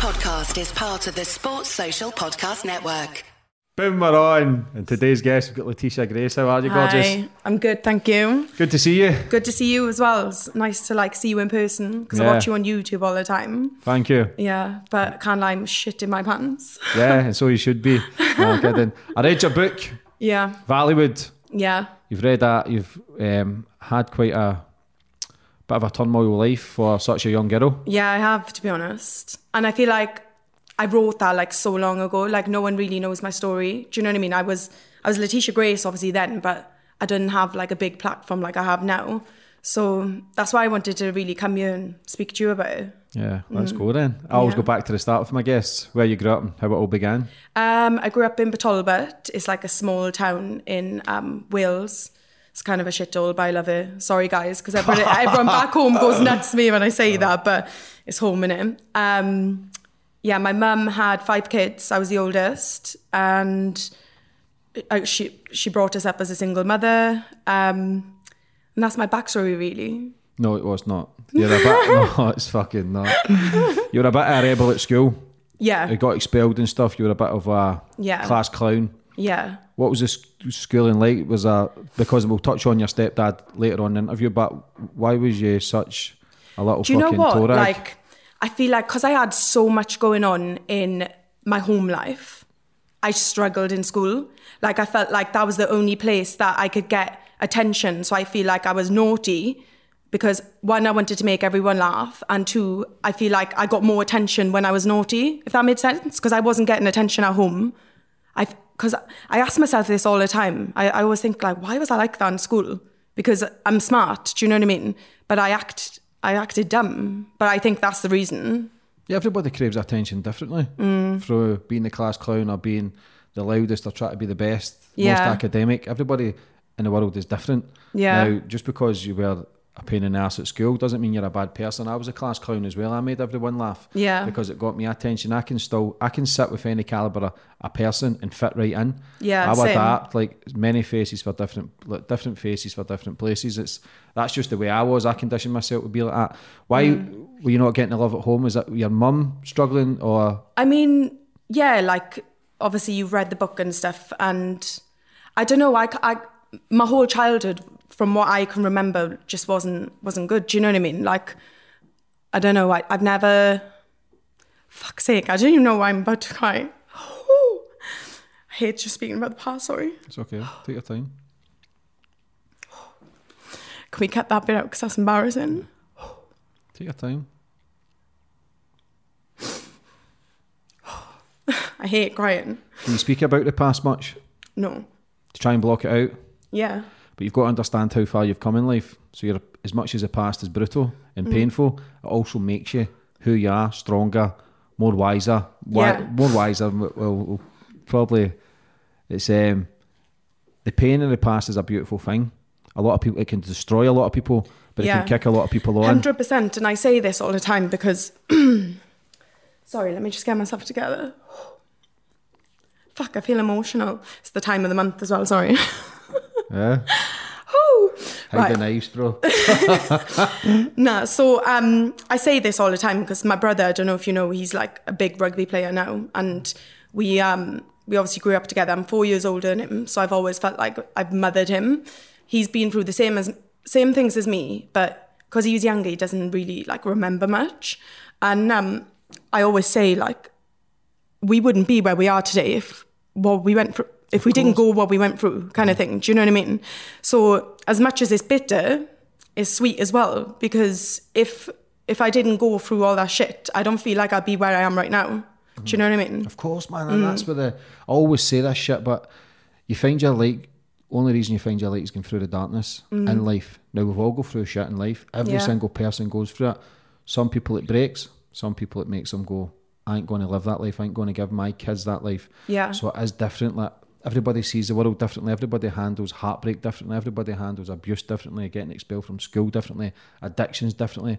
podcast is part of the Sports Social Podcast Network. Boom, we're on. And today's guest, we've got Lateysha Grace. How are you, gorgeous? Hi, I'm good, thank you. Good to see you. Good to see you as well. It's nice to like see you in person because Yeah. I watch you on YouTube all the time. Thank you. Yeah, but can't lie, I'm shit in my pants. Yeah, and so you should be. No kidding. I read your book, Yeah, Valleywood. yeah, You've read that. You've um, had quite a bit of a turmoil life for such a young girl. yeah. I have to be honest, and I feel like I wrote that like so long ago. Like no one really knows my story. Do you know what I mean? I was I was Lateysha Grace obviously then, but I didn't have like a big platform like I have now. So that's why I wanted to really come here and speak to you about it. Yeah, let's go then. I always Yeah. go back to the start with my guests, where you grew up and how it all began. Um, I grew up in Port Talbot. It's like a small town in um, Wales. It's kind of a shithole, but I love it. Sorry, guys, because everyone, everyone back home goes nuts to me when I say that, but it's home in it. Um, yeah, my mum had five kids. I was the oldest, and I, she she brought us up as a single mother. Um, and that's my backstory, really. No, it was not. You're a bit. no, it's fucking not. You were a bit of a rebel at school. Yeah, You got expelled and stuff. You were a bit of a Yeah. class clown. yeah. What was the schooling like? Was a because we'll touch on your stepdad later on in the interview, but why was you such a little Do you know fucking what? toe rag? Like, I feel like because I had so much going on in my home life, I struggled in school. Like, I felt like that was the only place that I could get attention. So I feel like I was naughty because one, I wanted to make everyone laugh, and two, I feel like I got more attention when I was naughty. If that made sense, because I wasn't getting attention at home. I because I ask myself this all the time. I, I always think like, why was I like that in school? Because I'm smart. Do you know what I mean? But I act, I acted dumb. But I think that's the reason. yeah, everybody craves attention differently. Mm. Through being the class clown or being the loudest or trying to be the best, most academic. Everybody in the world is different. Yeah. Now, just because you were a pain in the ass at school doesn't mean you're a bad person. I was a class clown as well. I made everyone laugh. Yeah. Because it got me attention. I can still I can sit with any caliber of a person and fit right in. Yeah, I will adapt like many faces for different like, different faces for different places. It's that's just the way I was. I conditioned myself to be like that. Why Mm. were you not getting the love at home? Is that your mum struggling or I mean, yeah, like obviously you've read the book and stuff, and I don't know. I, I my whole childhood, from what I can remember, just wasn't wasn't good. Do you know what I mean? Like, I don't know. I, I've never. Fuck's sake! I don't even know why I'm about to cry. I hate just speaking about the past. Sorry. it's okay. Take your time. Can we cut that bit out because that's embarrassing? Take your time. I hate crying. Can you speak about the past much? No. To try and block it out? Yeah. But you've got to understand how far you've come in life. So you're as much as the past is brutal and Mm. painful, it also makes you who you are, stronger, more wiser. Wi- Yeah. more wiser. Well, well, probably it's um the pain in the past is a beautiful thing. A lot of people it can destroy a lot of people, but it can kick a lot of people on. Hundred percent, and I say this all the time because. Sorry, let me just get myself together. Fuck, I feel emotional. It's the time of the month as well. Sorry. Yeah. Whew. Hide Right. the knives, bro. Nah, so um, I say this all the time because my brother, I don't know if you know, he's like a big rugby player now, and we um, we obviously grew up together. I'm four years older than him, so I've always felt like I've mothered him. He's been through the same as same things as me, but because he was younger, he doesn't really like remember much. And um, I always say like we wouldn't be where we are today if what we went through if we didn't go what we went through kind of thing do you know what i mean so as much as it's bitter it's sweet as well because if if i didn't go through all that shit i don't feel like i'd be where i am right now do you know what i mean Of course, man. And mm. that's where the I always say that shit, but you find your light. Only reason you find your light is going through the darkness mm. in life. Now we've all go through shit in life. Every Yeah. single person goes through it. Some people it breaks. Some people it makes them go. I ain't going to live that life. I ain't going to give my kids that life. Yeah. So it is different. Like everybody sees the world differently. Everybody handles heartbreak differently. Everybody handles abuse differently. Getting expelled from school differently. Addictions differently.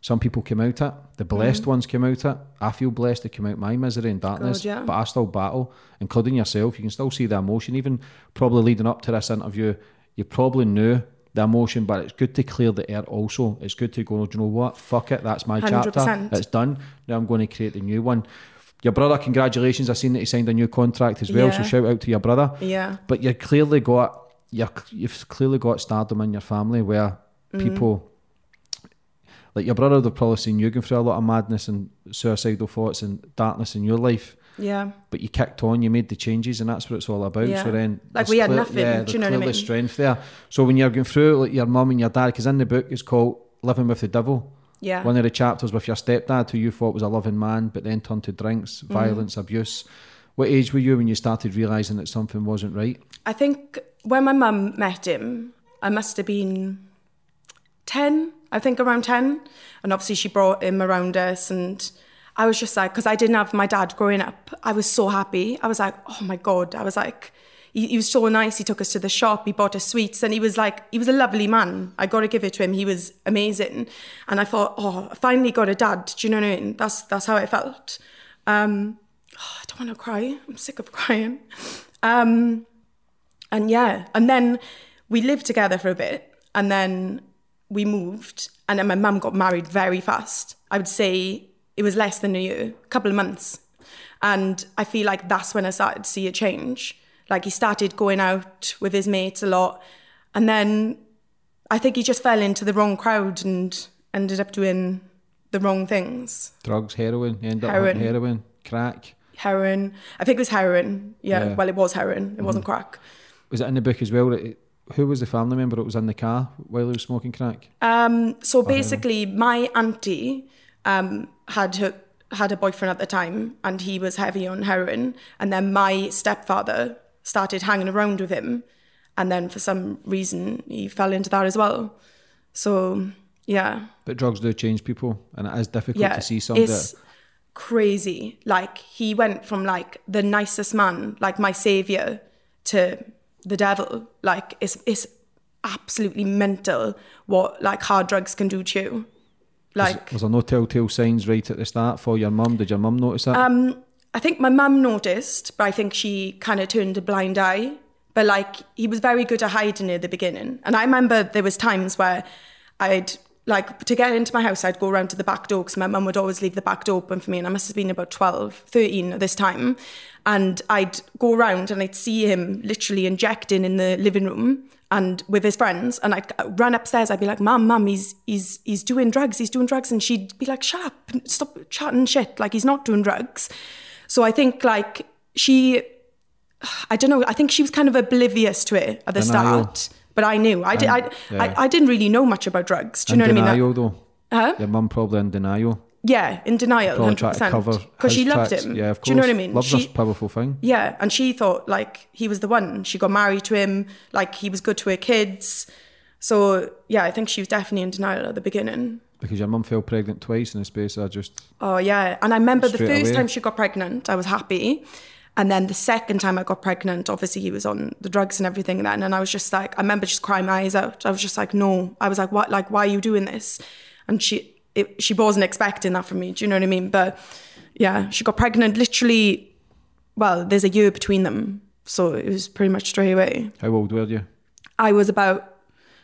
Some people come out it. The blessed ones come out it. I feel blessed to come out my misery and darkness, yeah. but I still battle, including yourself. You can still see the emotion. Even probably leading up to this interview, you probably knew the emotion, but it's good to clear the air also. It's good to go, do you know what? Fuck it, that's my chapter. 100%. It's done. Now I'm going to create a new one. Your brother, congratulations. I've seen that he signed a new contract as well. So shout out to your brother. Yeah. But you clearly got you're, you've clearly got stardom in your family where Mm. people like your brother have probably seen you going through a lot of madness and suicidal thoughts and darkness in your life. Yeah. But you kicked on, you made the changes, and that's what it's all about. Yeah. So then, Like, we had clear- nothing, Yeah, do you there's know what I clearly mean? strength there. So when you're going through, like your mum and your dad, because in the book it's called "Living with the Devil." Yeah. One of the chapters with your stepdad, who you thought was a loving man, but then turned to drinks, Mm-hmm. violence, abuse. What age were you when you started realizing that something wasn't right? I think when my mum met him, I must have been 10, I think around 10. And obviously she brought him around us and I was just like, because I didn't have my dad growing up, I was so happy. I was like, oh my God. I was like, he, he was so nice. He took us to the shop, he bought us sweets, and he was like, he was a lovely man. I got to give it to him. He was amazing. And I thought, oh, I finally got a dad. Do you know what I mean? That's, that's how I felt. Um, oh, I don't want to cry. I'm sick of crying. Um, and yeah, and then we lived together for a bit, and then we moved, and then my mum got married very fast. I would say it was less than a year, a couple of months, and I feel like that's when I started to see a change. Like he started going out with his mates a lot, and then I think he just fell into the wrong crowd and ended up doing the wrong things. Drugs, heroin, you end up Heroin. heroin. heroin, crack. Heroin. I think it was heroin. Yeah. Yeah. Well, it was heroin. It wasn't crack. Was it in the book as well? It, who was the family member that was in the car while he was smoking crack? Um, so basically, my auntie um, had her, had a boyfriend at the time, and he was heavy on heroin. And then my stepfather started hanging around with him, and then for some reason he fell into that as well. So yeah, But drugs do change people, and it is difficult yeah, to see somebody. it's crazy. Like he went from like the nicest man, like my savior, to the devil. Like it's it's absolutely mental what like hard drugs can do to you. Like Was there no telltale signs right at the start for your mum? Did your mum notice that? Um, I think my mum noticed, but I think she kind of turned a blind eye. But like he was very good at hiding at the beginning. And I remember there was times where I'd like to get into my house, I'd go around to the back door because my mum would always leave the back door open for me. And I must have been about 12, 13 at this time. And I'd go around and I'd see him literally injecting in the living room and with his friends. And I'd run upstairs. I'd be like, Mum, Mum, he's, he's, he's doing drugs. He's doing drugs. And she'd be like, shut up, stop chatting shit. Like he's not doing drugs. So I think like she, I don't know, I think she was kind of oblivious to it at the Denial. start. But I knew. I, did, I, yeah. I, I didn't really know much about drugs. Do you know what I mean? Denial, though. Huh? Your mum probably in denial. yeah, in denial, Probably hundred trying to cover. Because she loved tracks. him. Yeah, of course. Do you know what I mean? Love's she, a powerful thing. yeah, and she thought like he was the one. She got married to him. Like he was good to her kids. So yeah, I think she was definitely in denial at the beginning. Because your mum fell pregnant twice in the space of just Oh yeah, and I remember the first away. time she got pregnant, I was happy, and then the second time I got pregnant, obviously he was on the drugs and everything then, and I was just like, I remember just crying my eyes out. I was just like, no, I was like, what, like, why are you doing this? And she, it, she wasn't expecting that from me. Do you know what I mean? But yeah, she got pregnant literally. Well, there's a year between them, so it was pretty much straight away. how old were you? I was about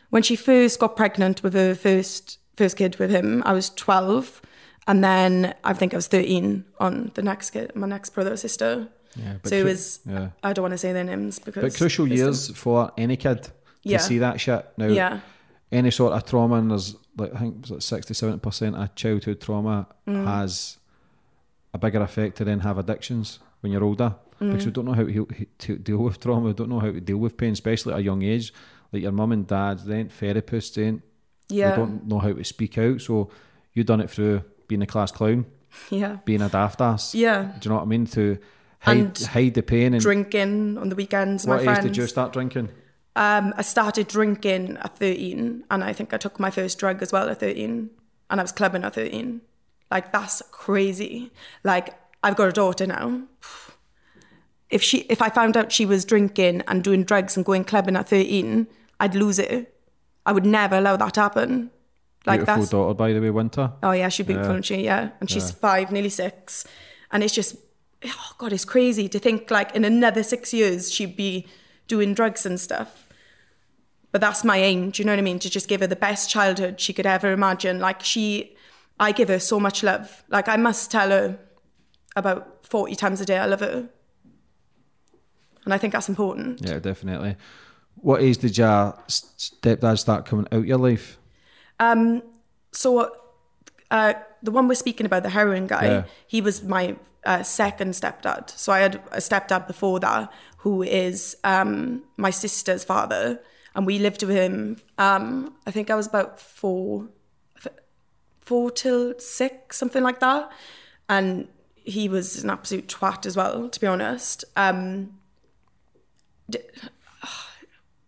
when she first got pregnant with her first first kid with him. I was twelve, and then I think I was thirteen on the next kid, my next brother or sister. Yeah, but so it was. yeah. I don't want to say their names because. But crucial years for any kid to Yeah. see that shit. Now, Yeah. any sort of trauma, and there's like I think it was like 60 70 percent of childhood trauma Mm. has a bigger effect to then have addictions when you're older Mm. because we don't know how to, to deal with trauma. We don't know how to deal with pain, especially at a young age. Like your mum and dad, they ain't therapists, they ain't Yeah. they don't know how to speak out. So you done it through being a class clown, Yeah. being a daft ass. Yeah. Do you know what I mean? To hide, And hide the pain and Drinking on the weekends. what my age friends. did you start drinking? Um, I started drinking at 13, and I think I took my first drug as well at 13, and I was clubbing at 13. Like, that's crazy. Like, I've got a daughter now. If she, if I found out she was drinking and doing drugs and going clubbing at 13, I'd lose it. I would never allow that to happen. Like, Beautiful that's daughter, by the way, Winter. Oh yeah, she's beautiful, Yeah. she yeah, and she's five, nearly six, and it's just oh god, it's crazy to think like in another six years she'd be doing drugs and stuff. but that's my aim. Do you know what I mean? To just give her the best childhood she could ever imagine. Like she, I give her so much love. Like I must tell her about 40 times a day I love her. And I think that's important. Yeah, definitely. What age did your stepdad start coming out your life? Um, so uh, the one we're speaking about, the heroin guy, Yeah. he was my uh, second stepdad. So I had a stepdad before that who is um, my sister's father, and we lived with him. Um, I think I was about four, four till six, something like that, and he was an absolute twat as well, to be honest. Um,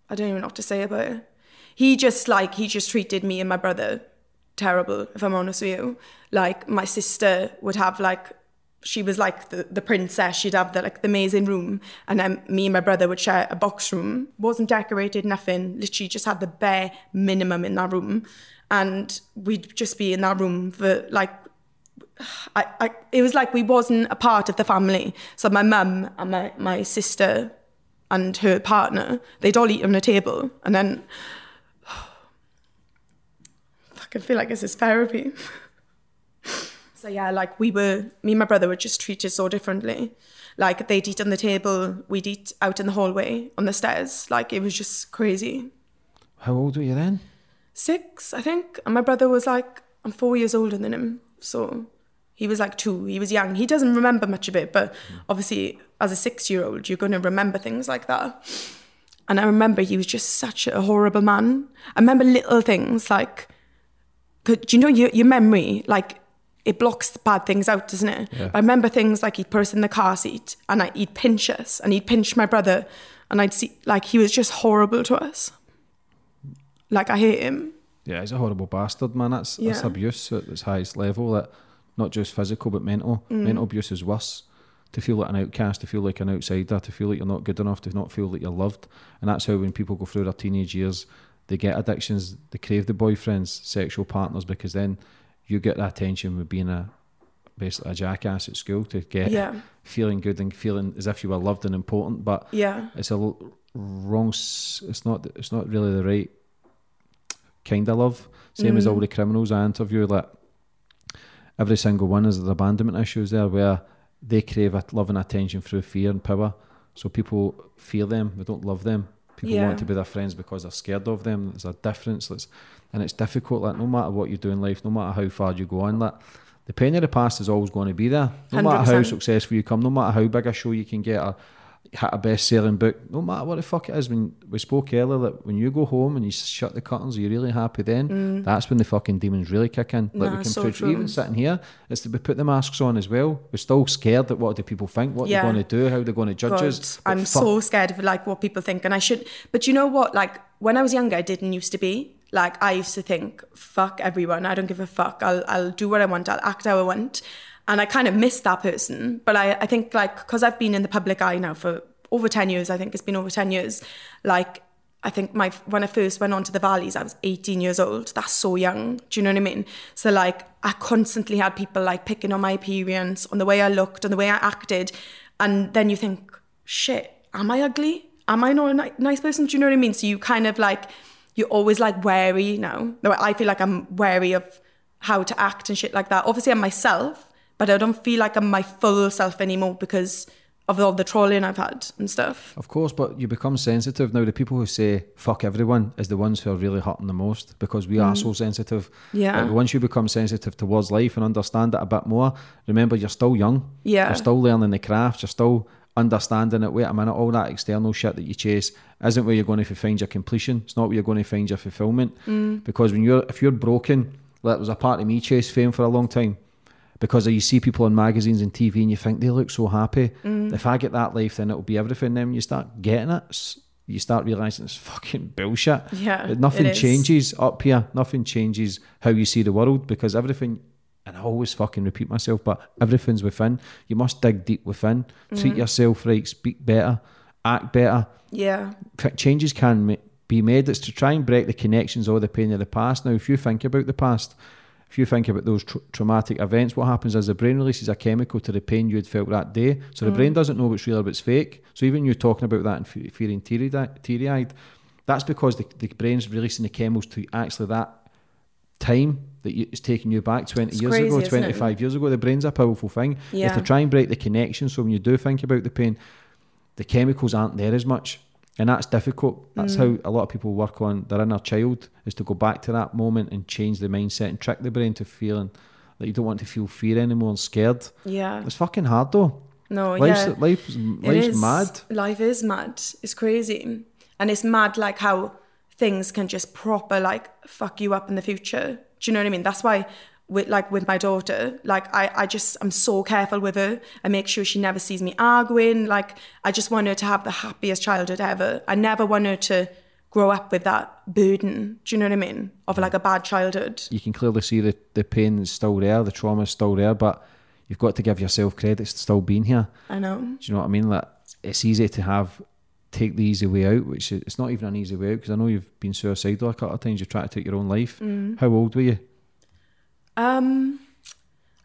I don't even know what to say about it. He just like he just treated me and my brother terrible, if I'm honest with you. Like my sister would have like she was like the, the princess. She'd have the like the amazing room, and then me and my brother would share a box room. wasn't decorated, nothing. Literally just had the bare minimum in that room, and we'd just be in that room for like I, I, it was like we wasn't a part of the family. So my mum and my, my sister and her partner, they'd all eat on the table. And then I can feel like this is therapy. so yeah, like we were, me and my brother were just treated so differently. Like they'd eat on the table, we'd eat out in the hallway, on the stairs. Like it was just crazy. How old were you then? Six, I think. And my brother was like, I'm four years older than him. So he was like two. He was young. He doesn't remember much of it, but obviously, as a six year old, you're going to remember things like that. And I remember he was just such a horrible man. I remember little things like, could, do you know your, your memory? Like, it blocks the bad things out, doesn't it? Yeah. I remember things like he'd put us in the car seat and I, he'd pinch us and he'd pinch my brother. And I'd see, like, he was just horrible to us. Like, I hate him. Yeah, he's a horrible bastard, man. That's that's abuse at its highest level. That not just physical but mental. Mm. Mental abuse is worse. To feel like an outcast, to feel like an outsider, to feel like you're not good enough, to not feel that you're loved, and that's how when people go through their teenage years, they get addictions, they crave the boyfriends, sexual partners, because then you get that attention with being a basically a jackass at school to get Yeah. feeling good and feeling as if you were loved and important. But Yeah. it's a wrong. It's not. It's not really the right kind of love. Same as mm. all the criminals I interview. Like every single one is the abandonment issues there, where they crave a love and attention through fear and power. So people fear them. They don't love them. People Yeah. want to be their friends because they're scared of them. There's a difference. That's, and it's difficult. Like no matter what you do in life, no matter how far you go on, like the pain of the past is always going to be there. No matter how successful you come, no matter how big a show you can get, or hit a best selling book, no matter what the fuck it is. When we spoke earlier that when you go home and you shut the curtains, are you really happy then? That's when the fucking demons really kick in. Like Mm. Nah, we so can even sitting here, it's that we put the masks on as well. We're still scared that what do people think, what Yeah. they're going to do, how they're going to judge God, us. I'm fuck- so scared of like what people think, and I should. But you know what? Like when I was younger, I didn't used to be. Like I used to think, "Fuck everyone. I don't give a fuck. I'll I'll do what I want. I'll act how I want." And I kind of miss that person. But I I think like because I've been in the public eye now for over ten years. I think it's been over ten years. Like I think my when I first went on to the valleys, I was 18 years old. That's so young. Do you know what I mean? So like I constantly had people like picking on my appearance, on the way I looked, on the way I acted, and then you think, shit, am I ugly? Am I not a ni- nice person? Do you know what I mean? So you kind of like you're always like wary now. No, I feel like I'm wary of how to act and shit like that. Obviously, I'm myself, but I don't feel like I'm my full self anymore because of all the trolling I've had and stuff. Of course, but you become sensitive now. The people who say "fuck everyone" is the ones who are really hurting the most because we are so sensitive. Mm. Yeah. Like, once you become sensitive towards life and understand it a bit more, remember you're still young. Yeah. You're still learning the craft. You're still understanding it. Wait a minute, all that external shit that you chase isn't where you're going to find your completion. It's not where you're going to find your fulfillment. Mm. Because when you're if you're broken, like there was a part of me chase fame for a long time because you see people in magazines and TV and you think they look so happy. Mm. If I get that life, then it'll be everything. Then you start getting it, you start realizing it's fucking bullshit. Yeah, nothing changes up here. Nothing changes how you see the world because everything. And I always fucking repeat myself, but everything's within. You must dig deep within. Treat Mm-hmm. yourself right. Speak better. Act better Yeah. changes can be made. It's to try and break the connections or the pain of the past. Now, if you think about the past, if you think about those tr- traumatic events, what happens is the brain releases a chemical to the pain you had felt that day. So the brain mm. doesn't know what's real or what's fake. So even you talking about that and fe- feeling teary-eyed, teary-eyed, That's because the, the brain's releasing the chemicals to actually that time that you, it's taking you back 20 It's years crazy, ago, 25 years ago. The brain's a powerful thing. Yeah. If they try and break the connection, so when you do think about the pain, the chemicals aren't there as much. And that's difficult. That's Mm. how a lot of people work on their inner child is to go back to that moment and change the mindset and trick the brain to feeling that you don't want to feel fear anymore and scared. Yeah. It's fucking hard though. No, life's, yeah. life's, life's is. mad. Life is mad. It's crazy. And it's mad like how things can just proper like fuck you up in the future. Do you know what I mean? That's why with like with my daughter, like I, I just I'm so careful with her. I make sure she never sees me arguing. Like I just want her to have the happiest childhood ever. I never want her to grow up with that burden. Do you know what I mean? Of like a bad childhood. You can clearly see the, the pain is still there, the trauma is still there, but you've got to give yourself credit for still being here. I know. Do you know what I mean? Like it's easy to have take the easy way out, which is, it's not even an easy way out because I know you've been suicidal a couple of times. You've tried to take your own life. Mm. How old were you? Um,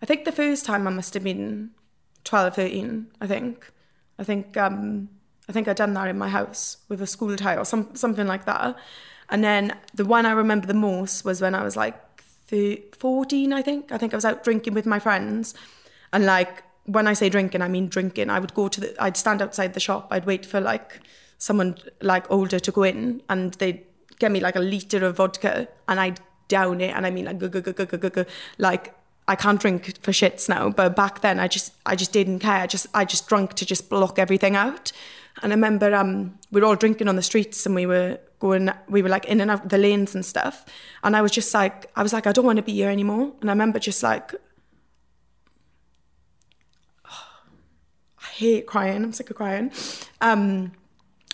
I think the first time I must have been 12, 13, I think. I think um, I think I'd done that in my house with a school tie or some, something like that. And then the one I remember the most was when I was like thir- 14, I think. I think I was out drinking with my friends. And like, when I say drinking, I mean drinking. I would go to the, I'd stand outside the shop. I'd wait for like someone like older to go in and they'd get me like a litre of vodka and I'd down it. And I mean like, go, go, go, go, go, go, go. Like, I can't drink for shits now, but back then I just I just didn't care. I just I just drunk to just block everything out. And I remember um we were all drinking on the streets and we were going we were like in and out the lanes and stuff. And I was just like I was like I don't want to be here anymore. And I remember just like I hate crying. I'm sick of crying. Um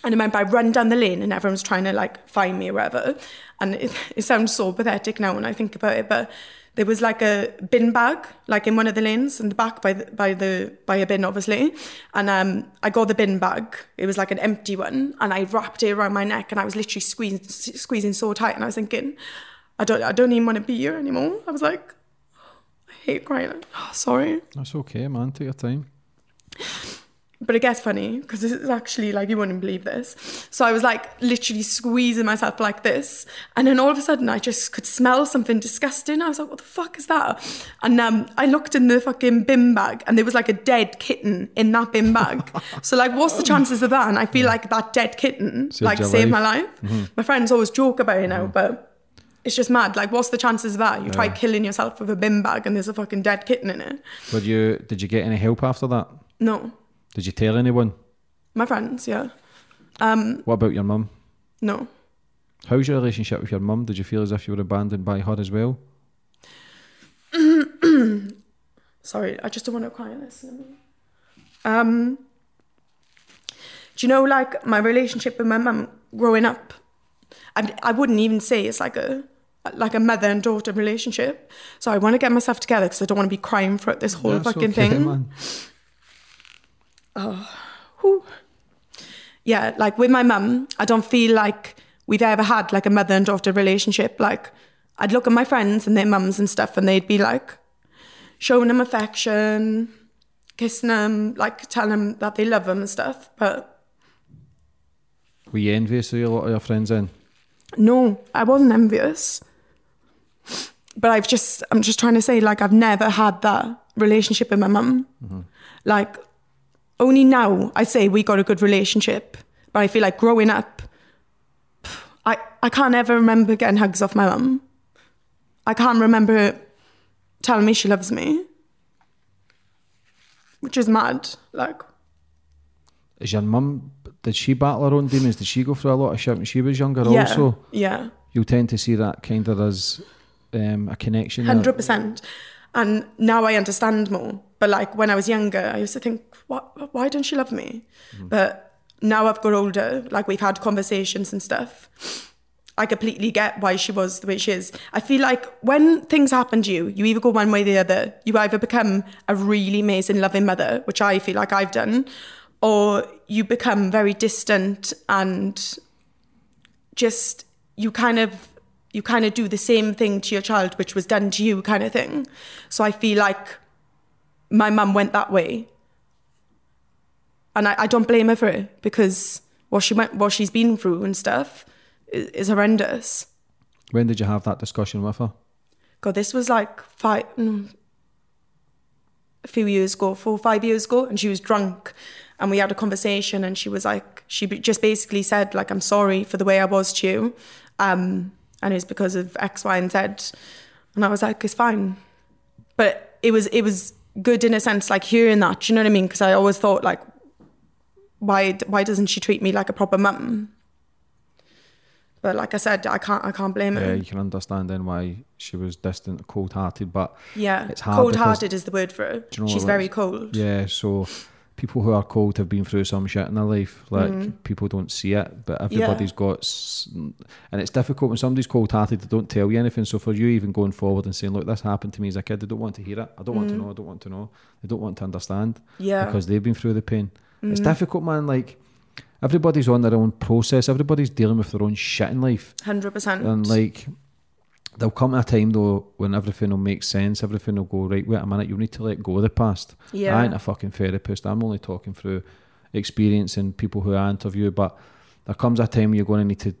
and I remember I run down the lane and everyone's trying to like find me or whatever. And it, it sounds so pathetic now when I think about it, but there was like a bin bag, like in one of the lanes in the back by the, by the by a bin, obviously. And um, I got the bin bag. It was like an empty one, and I wrapped it around my neck, and I was literally squeezing squeezing so tight, and I was thinking, I don't I don't even want to be here anymore. I was like, I hate crying. Oh, sorry. That's okay, man. Take your time. But it gets funny because it's actually like you wouldn't believe this. So I was like literally squeezing myself like this, and then all of a sudden I just could smell something disgusting. I was like, "What the fuck is that?" And um, I looked in the fucking bin bag, and there was like a dead kitten in that bin bag. so like, what's the chances of that? And I feel like that dead kitten Saved like saved life. my life. Mm-hmm. My friends always joke about it now, but. It's just mad. Like, what's the chances of that? You try killing yourself with a bin bag and there's a fucking dead kitten in it. Did you did you get any help after that? No. Did you tell anyone? My friends, yeah. Um, What about your mum? no. How's your relationship with your mum? Did you feel as if you were abandoned by her as well? Sorry, I just don't want to cry on this. Um, do you know, like my relationship with my mum growing up? I, I wouldn't even say it's like a like a mother and daughter relationship. So I want to get myself together because I don't want to be crying throughout this whole That's fucking okay, thing. man. Oh, whew. Yeah, like with my mum, I don't feel like we've ever had like a mother and daughter relationship. Like I'd look at my friends and their mums and stuff, and they'd be like showing them affection, kissing them, like telling them that they love them and stuff. But Were you envious of a lot of your friends then? no, I wasn't envious. But I've just, I'm just trying to say, like, I've never had that relationship with my mum. Mm-hmm. Like, only now I say we got a good relationship. But I feel like growing up, I, I can't ever remember getting hugs off my mum. I can't remember her telling me she loves me, which is mad. Like, Is your mum? Did she battle her own demons? Did she go through a lot of shit when she was younger? yeah, Also, yeah. you'll tend to see that kind of as um, a connection. Hundred percent. And now I understand more. But like when I was younger, I used to think, what, why don't she love me? Mm. But now I've got older, like we've had conversations and stuff. I completely get why she was the way she is. I feel like when things happen to you, you either go one way or the other. You either become a really amazing, loving mother, which I feel like I've done, or you become very distant and just you kind of you kind of do the same thing to your child which was done to you kind of thing so i feel like my mum went that way and I, I don't blame her for it because what she went what she's been through and stuff is, is horrendous. When did you have that discussion with her? God, this was like five, mm, a few years ago, four five years ago, and she was drunk, and we had a conversation, and she was like, she just basically said like, I'm sorry for the way I was to you, um, and it's because of X, Y, and Z, and I was like, it's fine, but it was it was good in a sense, like hearing that, do you know what I mean? Because I always thought like, why why doesn't she treat me like a proper mum? But like I said, I can't I can't blame Yeah, her. you can understand then why she was distant, cold hearted, but Yeah, it's hard cold hearted is the word for it. You know She's very cold. Yeah, so people who are cold have been through some shit in their life. Like Mm-hmm. people don't see it, but everybody's got, and it's difficult when somebody's cold hearted. They don't tell you anything. So for you even going forward and saying, "Look, this happened to me as a kid," they don't want to hear it. I don't want to know. I don't want to know. They don't want to understand Mm-hmm. Yeah. Mm-hmm. because they've been through the pain. It's difficult, man. Like everybody's on their own process. Everybody's dealing with their own shit in life. Hundred percent. And like, there'll come a time though when everything will make sense. Everything will go right. Wait a minute, you need to let go of the past. Yeah. I ain't a fucking therapist. I'm only talking through experience and people who I interview. But there comes a time you're going to need to.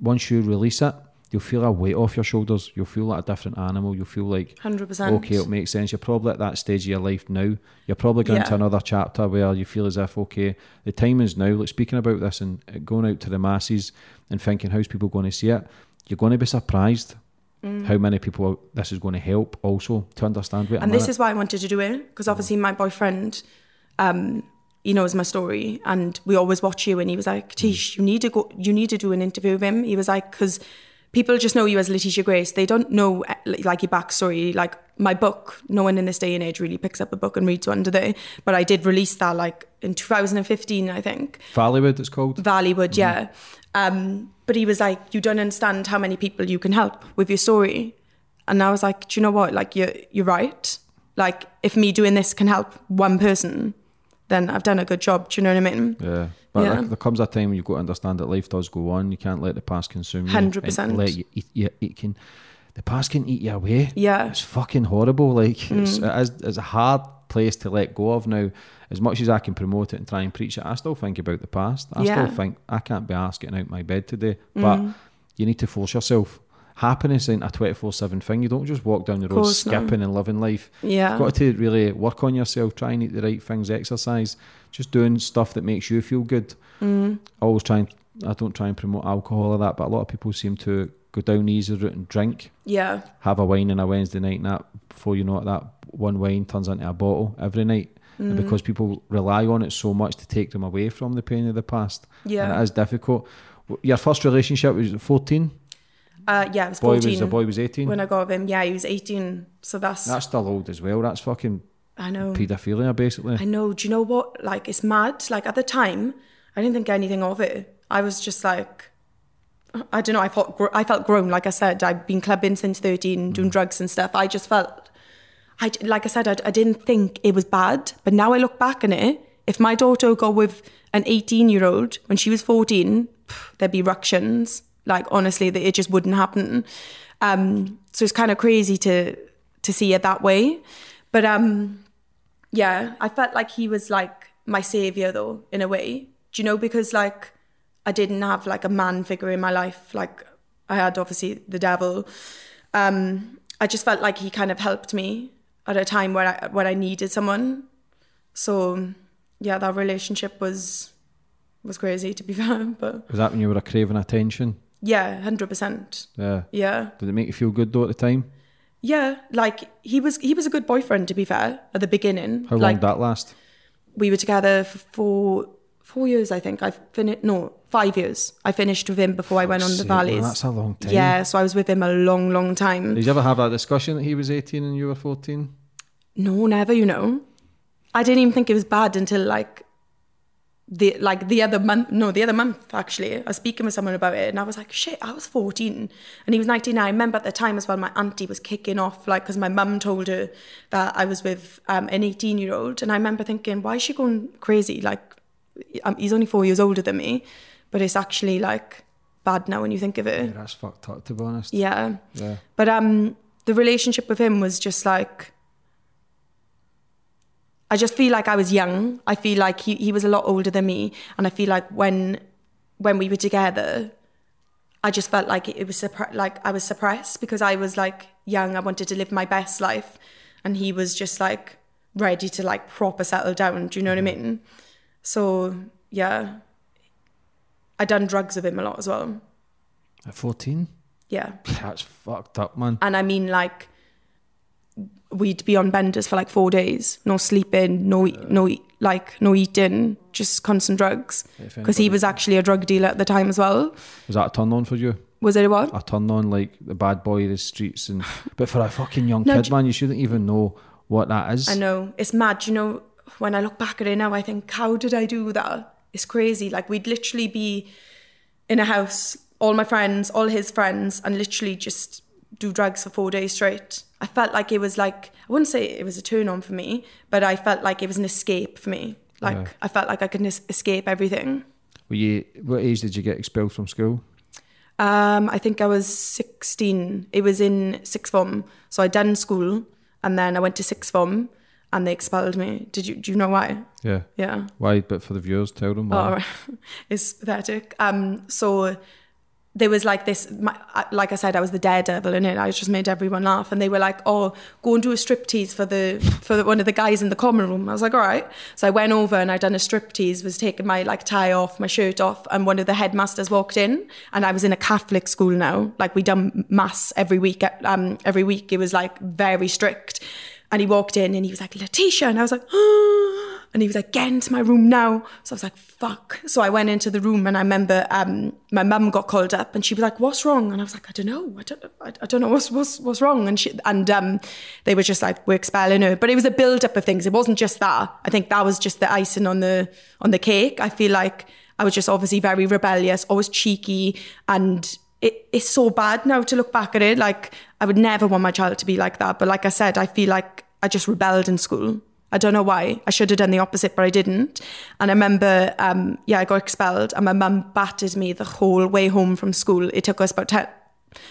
Once you release it, you'll feel a weight off your shoulders. You'll feel like a different animal. You'll feel like Hundred percent. okay, it makes sense. You're probably at that stage of your life now. You're probably going Yeah. to another chapter where you feel as if, okay, the time is now. Like speaking about this and uh, going out to the masses and thinking, how's people going to see it? You're going to be surprised how many people this is going to help also to understand. Mm. And this minute. is why I wanted to do it because obviously my boyfriend, um, he knows my story, and we always watch you. And he was like, "Tish, you need to go. You need to do an interview with him." He was like, "Because people just know you as Lateysha Grace. They don't know eh, like your backstory. Like my book, no one in this day and age really picks up a book and reads one today. But I did release that like in 2015, I think. Valleywood, it's called. Valleywood, yeah. Um, but he was like, you don't understand how many people you can help with your story. And I was like, do you know what? Like, you're, you're right. Like, if me doing this can help one person, then I've done a good job. Do you know what I mean? Yeah. But Yeah. There, there comes a time when you've got to understand that life does go on. You can't let the past consume you. 100%. and Let you you. It can, the past can eat you away. Yeah. It's fucking horrible. Like, it's, Mm. it is, it's a hard place to let go of now. As much as I can promote it and try and preach it, I still think about the past. I Yeah. Mm. still think I can't be asked getting out my bed today. But you need to force yourself. Happiness ain't a 24 7 thing. You don't just walk down the road course not. skipping and living life. Yeah. You've got to really work on yourself, try and eat the right things, exercise, just doing stuff that makes you feel good. Mm. Always try and, I don't try and promote alcohol or that, but a lot of people seem to go down the easy route and drink, Yeah. have a wine on a Wednesday night, and that before you know it, that one wine turns into a bottle every night. And Mm. because people rely on it so much to take them away from the pain of the past, Yeah. and it is difficult. Your first relationship was 14. Uh, yeah, I was Boy 14 was the boy was 18. when I got with him. Yeah, he was 18. So that's, That's still old as well. That's fucking I know. paedophilia, basically. I know. Do you know what? Like, it's mad. Like, at the time, I didn't think anything of it. I was just like, I don't know. I felt, gr- I felt grown. Like I said, I've been clubbing since 13, doing drugs and stuff. I just felt, I, like I said, I didn't think it was bad. But now I look back on it. If my daughter got with an 18 year old when she was 14, there'd be ructions. Like, honestly, that it just wouldn't happen. Um, so it's kind of crazy to, to see it that way. But, um, yeah, I felt like he was like my savior though, in a way. Do you know, because like I didn't have like a man figure in my life. Like I had obviously the devil. Um, I just felt like he kind of helped me at a time where I when I needed someone. So yeah, that relationship was was crazy to be fair. But Was that when you were craving attention? Yeah, hundred percent. Yeah. Yeah. Did it make you feel good though at the time? Yeah. Like he was he was a good boyfriend to be fair, at the beginning. How long like, did that last? we were together for four four years, I think. I finished no five years. I finished with him before I went on the Sake, man, valleys. that's a long time. Yeah, so I was with him a long, long time. Did you ever have that discussion that he was 18 and you were 14? No, never. You know, I didn't even think it was bad until like the like the other month. No, the other month actually. I was speaking with someone about it, and I was like, "Shit, I was 14, and he was 19." I remember at the time as well, my auntie was kicking off, like, because my mum told her that I was with um, an 18 year old, and I remember thinking, "Why is she going crazy? Like, um, he's only four years older than me, but it's actually like bad now when you think of it." Yeah, that's fucked up to be honest. Yeah. Yeah. But um the relationship with him was just like I just feel like I was young. I feel like he, he was a lot older than me. And I feel like when when we were together, I just felt like it, it was suppre- like I was suppressed because I was like young. I wanted to live my best life, and he was just like ready to like proper settle down. Do you know what I mm-hmm. mean? So yeah, I done drugs with him a lot as well. At 14? Yeah, That's fucked up, man. and I mean like we'd be on benders for like four days, no sleeping, no eat, no like no eating, just constant drugs. Because he was actually a drug dealer at the time as well. Was that a turn on for you? Was it a what? A turn on, like the bad boy of the streets, and but for a fucking young No, kid, man, you shouldn't even know what that is. I know it's mad. You know, when I look back at it now, I think, how did I do that? It's crazy. Like we'd literally be in a house, all my friends, all his friends, and literally just do drugs for four days straight. I felt like it was like I wouldn't say it was a turn on for me, but I felt like it was an escape for me. Like Yeah. I felt like I could es- escape everything. Were you? What age did you get expelled from school? Um, I think I was 16. It was in sixth form. So I done school and then I went to sixth form and they expelled me. Did you, do you know why? Yeah. Yeah. Why? But for the viewers, tell them why. Oh, right. it's pathetic. Um, so there was like this, my, like I said, I was the daredevil in it. I just made everyone laugh, and they were like, "Oh, go and do a striptease for the for the, one of the guys in the common room." I was like, "All right." So I went over and I done a striptease. Was taking my like tie off, my shirt off, and one of the headmasters walked in, and I was in a Catholic school now. Like we done mass every week. Um, every week it was like very strict. And he walked in and he was like, Lateysha. And I was like, and he was like, get into my room now. So I was like, fuck. So I went into the room and I remember um, my mum got called up and she was like, what's wrong? And I was like, I don't know. I don't, I, I don't know what's, what's, what's wrong. And she, and um, they were just like, we're expelling her. But it was a build up of things. It wasn't just that. I think that was just the icing on the, on the cake. I feel like I was just obviously very rebellious, always cheeky and it, it's so bad now to look back at it. Like, I would never want my child to be like that. But like I said, I feel like I just rebelled in school. I don't know why. I should have done the opposite, but I didn't. And I remember, um, yeah, I got expelled, and my mum battered me the whole way home from school. It took us about 10,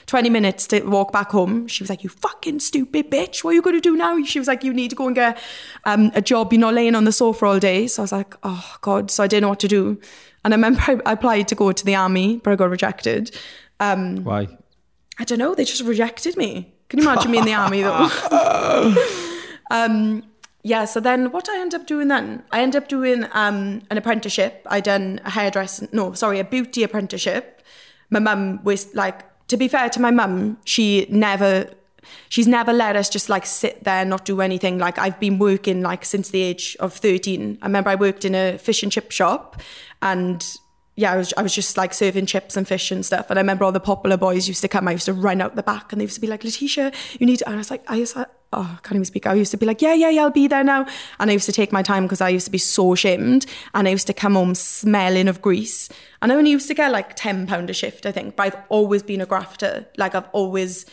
20 minutes to walk back home. She was like, You fucking stupid bitch. What are you going to do now? She was like, You need to go and get um, a job. You're not laying on the sofa all day. So I was like, Oh, God. So I didn't know what to do. And I remember I, applied to go to the army, but I got rejected. Um, Why? I don't know. They just rejected me. Can you imagine me in the army though? um, yeah. So then, what I end up doing then? I end up doing um, an apprenticeship. I done a hairdressing. No, sorry, a beauty apprenticeship. My mum was like. To be fair to my mum, she never. She's never let us just like sit there and not do anything. Like I've been working like since the age of 13. I remember I worked in a fish and chip shop and yeah, I was I was just like serving chips and fish and stuff. And I remember all the popular boys used to come. I used to run out the back, and they used to be like, "Lateysha, you need." And I was like, I oh, I can't even speak. I used to be like, "Yeah, yeah, yeah, I'll be there now." And I used to take my time because I used to be so ashamed, and I used to come home smelling of grease. And I only used to get like ten pound a shift, I think. But I've always been a grafter. Like I've always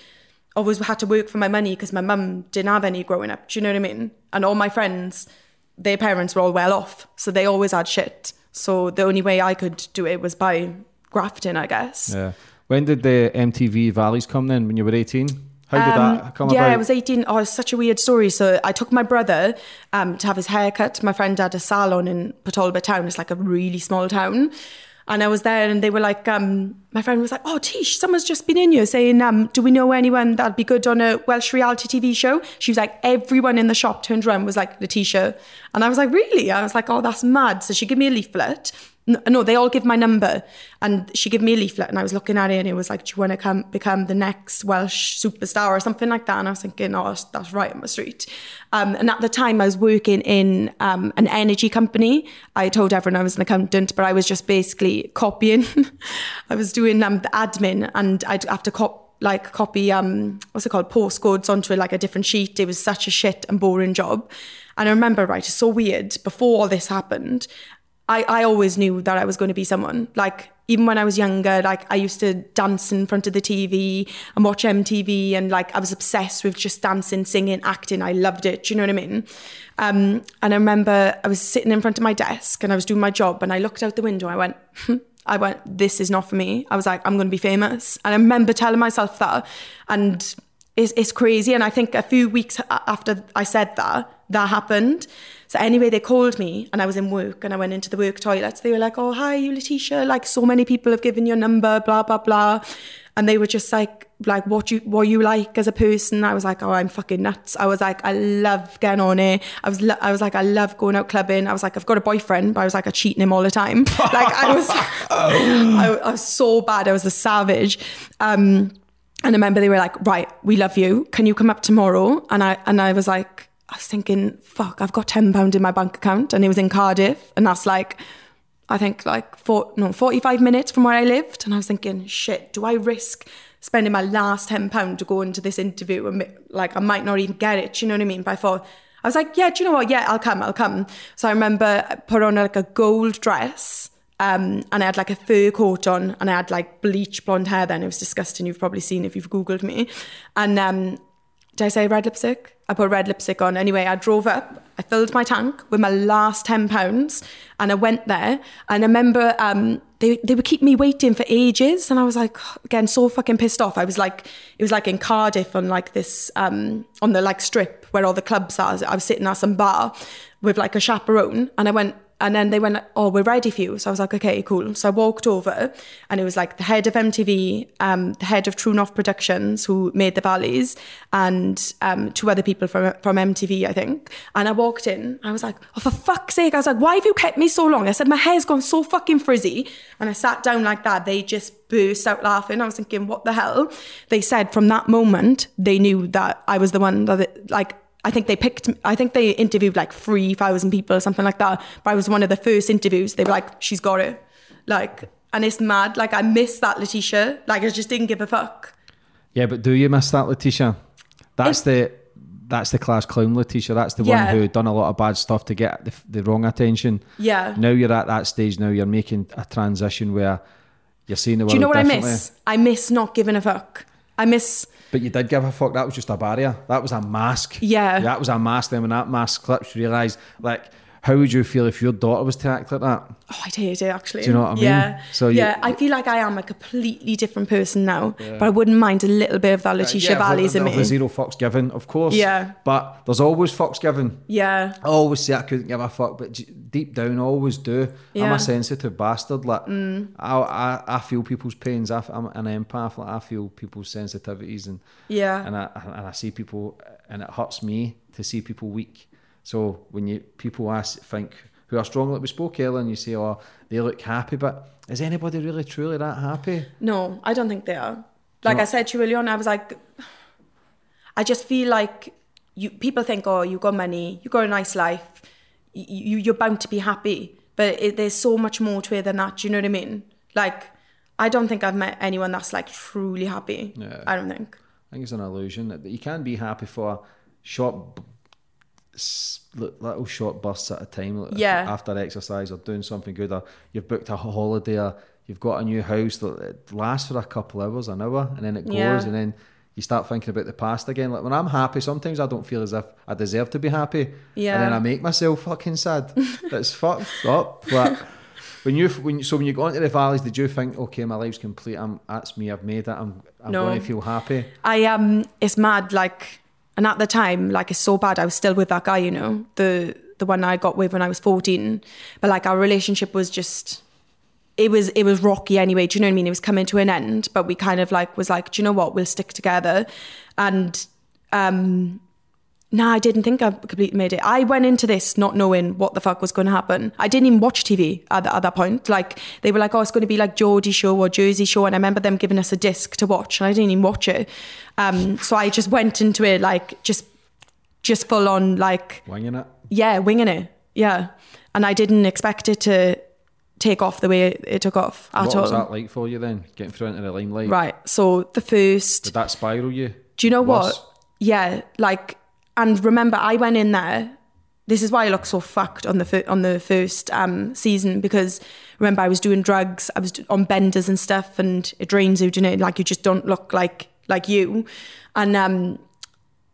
always had to work for my money because my mum didn't have any growing up. Do you know what I mean? And all my friends, their parents were all well off, so they always had shit. So the only way I could do it was by grafting, I guess. Yeah. When did the MTV Valleys come then? When you were 18? How did Um, that come yeah, about? I was 18. Oh, it's such a weird story. So I took my brother um, to have his hair cut. My friend had a salon in Port Talbot town. It's like a really small town. And I was there and they were like, um, my friend was like, oh, Tish, someone's just been in here saying, um, do we know anyone that'd be good on a Welsh reality TV show? She was like, everyone in the shop turned around and was like, Lateysha. And I was like, really? I was like, oh, that's mad. So she gave me a leaflet. No, they all give my number. And she gave me a leaflet and I was looking at it and it was like, do you want to come become the next Welsh superstar or something like that? And I was thinking, oh, that's, right on my street. Um, and at the time I was working in um, an energy company. I told everyone I was an accountant, but I was just basically copying. I was doing um, the admin and I'd have to cop like copy um what's it called postcodes onto like a different sheet it was such a shit and boring job and i remember right it's so weird before all this happened I, I always knew that I was going to be someone. Like, even when I was younger, like, I used to dance in front of the TV and watch MTV, and like, I was obsessed with just dancing, singing, acting. I loved it. Do you know what I mean? Um, and I remember I was sitting in front of my desk and I was doing my job, and I looked out the window. I went, I went, this is not for me. I was like, I'm going to be famous. And I remember telling myself that. And it's, it's crazy. And I think a few weeks after I said that, that happened. So anyway, they called me and I was in work and I went into the work toilets. They were like, "Oh, hi, you Lateysha. Like, so many people have given your number, blah blah blah," and they were just like, "Like, what you what you like as a person?" I was like, "Oh, I'm fucking nuts." I was like, "I love getting on it." I was I was like, "I love going out clubbing." I was like, "I've got a boyfriend," but I was like, "I cheating him all the time." like, I was, I, I was so bad. I was a savage. Um, and I remember they were like, right, we love you. Can you come up tomorrow? And I and I was like, I was thinking, fuck, I've got ten pound in my bank account, and it was in Cardiff, and that's like, I think like four, no, forty five minutes from where I lived, and I was thinking, shit, do I risk spending my last ten pound to go into this interview and like I might not even get it? Do you know what I mean? I thought. I was like, yeah, do you know what? Yeah, I'll come, I'll come. So I remember I put on like a gold dress um, and I had like a fur coat on and I had like bleach blonde hair then. It was disgusting. You've probably seen if you've Googled me. And um, did I say red lipstick? I put red lipstick on. Anyway, I drove up, I filled my tank with my last £10 and I went there. And I remember um, they, they would keep me waiting for ages. And I was like, again, so fucking pissed off. I was like, it was like in Cardiff on like this, um, on the like strip where all the clubs are. I was sitting at some bar with like a chaperone and I went, and then they went, oh, we're ready for you. So I was like, okay, cool. So I walked over and it was like the head of MTV, um, the head of True North Productions who made the valleys and um, two other people from, from MTV, I think. And I walked in, I was like, oh, for fuck's sake. I was like, why have you kept me so long? I said, my hair's gone so fucking frizzy. And I sat down like that. They just burst out laughing. I was thinking, what the hell? They said from that moment, they knew that I was the one that, like, I think they picked, I think they interviewed like 3,000 people or something like that. But I was one of the first interviews. They were like, she's got it. Like, and it's mad. Like, I miss that Lateysha. Like, I just didn't give a fuck. Yeah, but do you miss that Lateysha? That's It- the that's the class clown Lateysha. That's the Yeah. one who done a lot of bad stuff to get the, the wrong attention. Yeah. Now you're at that stage. Now you're making a transition where you're seeing the world Do you know what I miss? I miss not giving a fuck. I miss, But you did give a fuck. That was just a barrier. That was a mask. Yeah. That was a mask. Then when that mask clips, you realise like how would you feel if your daughter was to act like that? oh, I'd hate it actually. Do you know what I mean? Yeah. So you- yeah, I feel like I am a completely different person now, but I wouldn't mind a little bit of that Lateysha Yeah, Valleys in the zero fucks given, of course. Yeah. But there's always fucks given. Yeah. I always say I couldn't give a fuck, but deep down, I always do. I'm Mm. a sensitive bastard. Like I, I, I feel people's pains. I, am an empath. Like I feel people's sensitivities, and Yeah. and I and I see people, and it hurts me to see people weak. So when you people ask, think who are strong, like we spoke earlier, and you say, oh, they look happy, but is anybody really truly that happy? No, I don't think they are. Like No. I said to you earlier I was like, I just feel like you people think, oh, you got money, you got a nice life, you, you you're bound to be happy, but it, there's so much more to it than that. Do you know what I mean? Like, I don't think I've met anyone that's like truly happy. Yeah. I don't think. I think it's an illusion that you can be happy for short, b- s- li- little short bursts at a time. Yeah. After exercise or doing something good, or you've booked a holiday, or you've got a new house that lasts for a couple hours, an hour, and then it goes, Yeah. and then you start thinking about the past again. Like when I'm happy, sometimes I don't feel as if I deserve to be happy, Yeah. and then I make myself fucking sad. That's fucked up. But when you when you, so when you go into the valleys, did you think, okay, my life's complete. I'm that's me. I've made it. I'm I'm No. going to feel happy. I um it's mad like and at the time like it's so bad I was still with that guy you know the the one I got with when I was 14 but like our relationship was just it was it was rocky anyway do you know what I mean? It was coming to an end but we kind of like was like do you know what? We'll stick together. And um Nah, I didn't think I completely made it. I went into this not knowing what the fuck was going to happen. I didn't even watch TV at, the, at that point. Like they were like, "Oh, it's going to be like Geordie Shore or Jersey Shore," and I remember them giving us a disc to watch, and I didn't even watch it. Um, so I just went into it like just, just full on like Winging it. yeah, winging it, yeah. And I didn't expect it to take off the way it, it took off at what all. was that like for you then? Getting through into the limelight. Right. So the first Did that spiral you? Do you know Worse? what? Yeah, like, and remember, I went in there. This is why I look so fucked on the fir- on the first um, season because remember I was doing drugs, I was on benders and stuff, and it drains you, you know? Like you just don't look like like you. And um,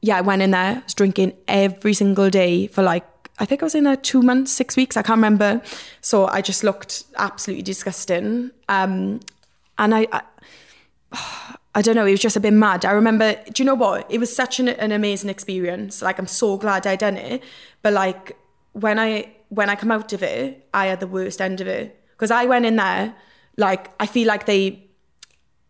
yeah, I went in there, I was drinking every single day for like I think I was in there two months, six weeks, I can't remember. So I just looked absolutely disgusting. Um, and I I don't know, it was just a bit mad. I remember, do you know what? It was such an, an amazing experience. Like, I'm so glad I done it. But like, when I when I come out of it, I had the worst end of it because I went in there like I feel like they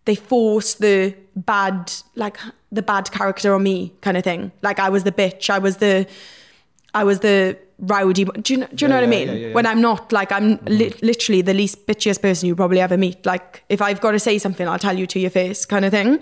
they forced the bad like the bad character on me kind of thing. Like I was the bitch. I was the I was the rowdy. Do you know, do you know Yeah, what I mean? yeah, yeah, When. I'm not like I'm li- literally the least bitchiest person you probably ever meet. Like if I've got to say something, I'll tell you to your face, kind of thing.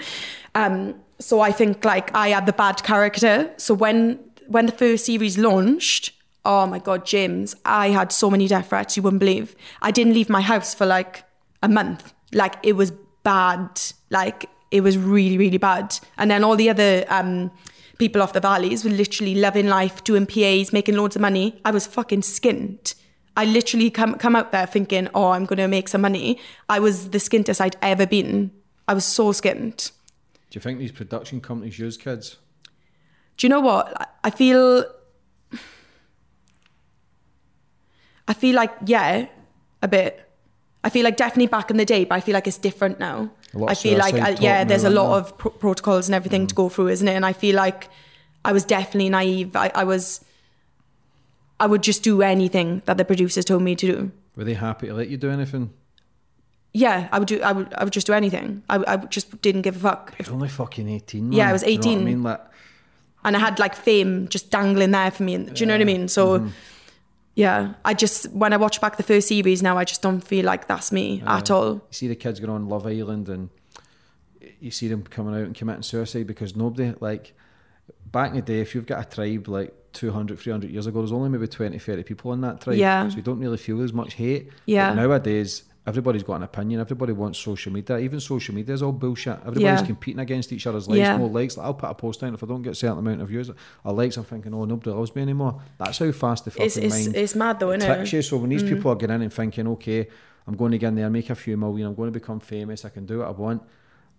Um, so I think like I had the bad character. So when when the first series launched, oh my god, James, I had so many death threats you wouldn't believe. I didn't leave my house for like a month. Like it was bad. Like it was really really bad. And then all the other um, people off the valleys were literally loving life, doing PAs, making loads of money. I was fucking skint. I literally come come out there thinking, oh, I'm gonna make some money. I was the skintest I'd ever been. I was so skint. Do you think these production companies use kids? Do you know what? I- I feel. I feel like yeah, a bit. I feel like definitely back in the day, but I feel like it's different now. I feel like suicide uh, yeah, there's a lot isn't of pro- protocols and everything to go through, isn't it? And I feel like I was definitely naive. I, I was. I would just do anything that the producers told me to do. Were they happy to let you do anything? Yeah, I would do. I would. I would just do anything. I, I just didn't give a fuck. You're only fucking 18. Man. Yeah, I was Do you know what 18. I mean, like, and I had like fame just dangling there for me. Do you know what I mean? So, Mm-hmm. Yeah, I just when I watch back the first series now, I just don't feel like that's me at all. you see the kids going on Love Island and you see them coming out and committing suicide because nobody, like, back in the day, if you've got a tribe like 200, 300 years ago, there's only maybe 20, 30 people in that tribe. Yeah. So you don't really feel as much hate. Yeah. But nowadays, everybody's got an opinion. Everybody wants social media. Even social media is all bullshit. Everybody's Yeah. competing against each other's likes, Yeah. more likes. Like, I'll put a post out if I don't get a certain amount of views or likes, I'm thinking, oh, nobody loves me anymore. That's how fast the fucking It's it's, mind it's mad though, isn't tricks it? you. So when these mm. people are getting in and thinking, okay, I'm going to get in there, make a few million, I'm going to become famous, I can do what I want.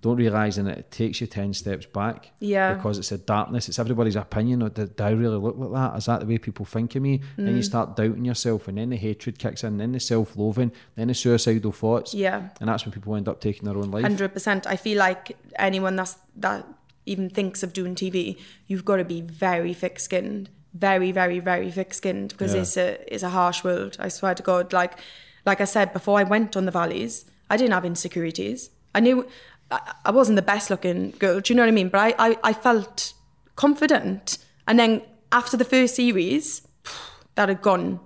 Don't realize that it takes you 10 steps back. Yeah. Because it's a darkness, it's everybody's opinion. Or do, do I really look like that? Is that the way people think of me? Then you Mm. start doubting yourself, and then the hatred kicks in, then the self loathing, then the suicidal thoughts. Yeah. And that's when people end up taking their own life. Hundred percent. I feel like anyone that's that even thinks of doing TV, you've got to be very thick-skinned, very, very, very thick-skinned because Yeah. it's a it's a harsh world. I swear to God. Like like I said before, I went on the valleys. I didn't have insecurities. I knew I, I wasn't the best-looking girl. Do you know what I mean? But I I, I felt confident. And then after the first series, that had gone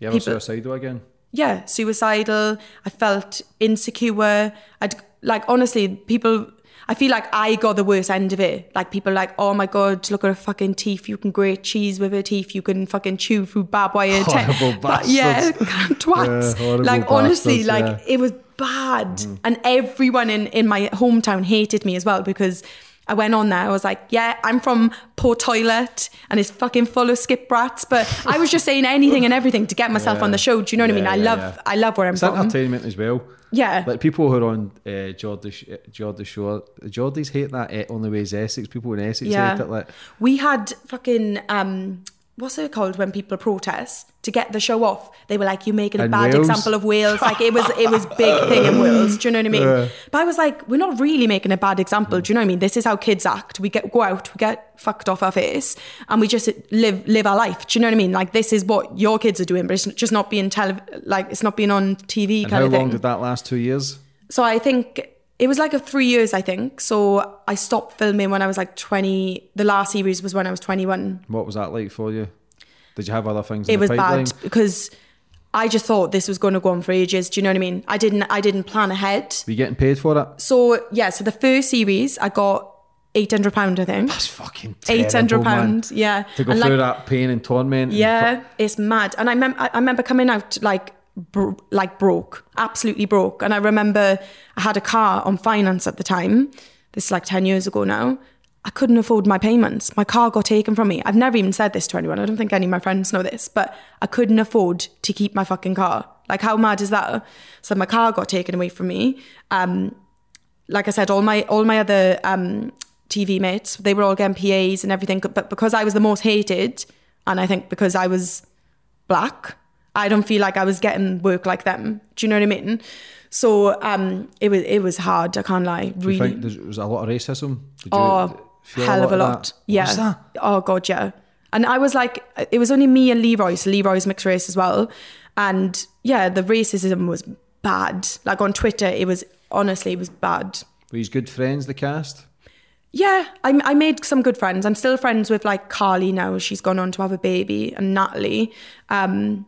you ever people- suicidal again? yeah, suicidal. I felt insecure. I'd like honestly, people. I feel like I got the worst end of it. Like people like, oh my god, look at her fucking teeth. You can grate cheese with her teeth. You can fucking chew through barbed wire. te- Horrible But yeah, twats. Yeah, horrible like honestly, bastards, like yeah. it was bad, and everyone in in my hometown hated me as well because. I went on there. I was like, "Yeah, I'm from Poor Toilet, and it's fucking full of skip brats." But I was just saying anything and everything to get myself on the show. Do you know what I mean? I yeah, love, yeah. I love where I'm It's from. entertainment as well. Yeah. Like people who are on uh, Geordie, Sh- Geordie Shore, Geordies hate that eh, only way is Essex. People in Essex Yeah. hate it. Like, We had fucking um what's it called when people protest to get the show off? They were like, You're making a In bad Wales? example of Wales. Like it was it was big thing in Wales. Do you know what I mean? But I was like, we're not really making a bad example. Do you know what I mean? This is how kids act. We get go out, we get fucked off our face, and we just live live our life. Do you know what I mean? Like this is what your kids are doing, but it's just not being tele like it's not being on TV and kind how of long thing. did that last? Two years. So I think it was like a three years, I think. So I stopped filming when I was like 20. The last series was when I was 21. What was that like for you? Did you have other things? In It was pipeline? bad because I just thought this was going to go on for ages. Do you know what I mean? I didn't, I didn't plan ahead. Were you getting paid for it? So yeah, so the first series I got 800 pound, I think. That's fucking eight hundred pound. yeah. To go And, through like, that pain and torment. and Yeah, it's mad. And I, mem- I remember coming out like like broke, absolutely broke. And I remember I had a car on finance at the time. This is like 10 years ago now. I couldn't afford my payments. My car got taken from me. I've never even said this to anyone. I don't think any of my friends know this, but I couldn't afford to keep my fucking car. Like, how mad is that? So my car got taken away from me. Um, like I said, all my all my other um, TV mates, they were all getting PAs and everything. But because I was the most hated, and I think because I was black, I don't feel like I was getting work like them. Do you know what I mean? So um, it was it was hard. I can't lie. Really. think there was a lot of racism? Did Oh, hell of a lot. Yeah. Oh god, yeah. And I was like, it was only me and Leroy, so Leroy's mixed race as well. And yeah, the racism was bad. Like on Twitter, it was honestly, it was bad. Were you good friends, the cast? Yeah, I, I made some good friends. I'm still friends with like Carly now. She's gone on to have a baby, and Natalie. Um,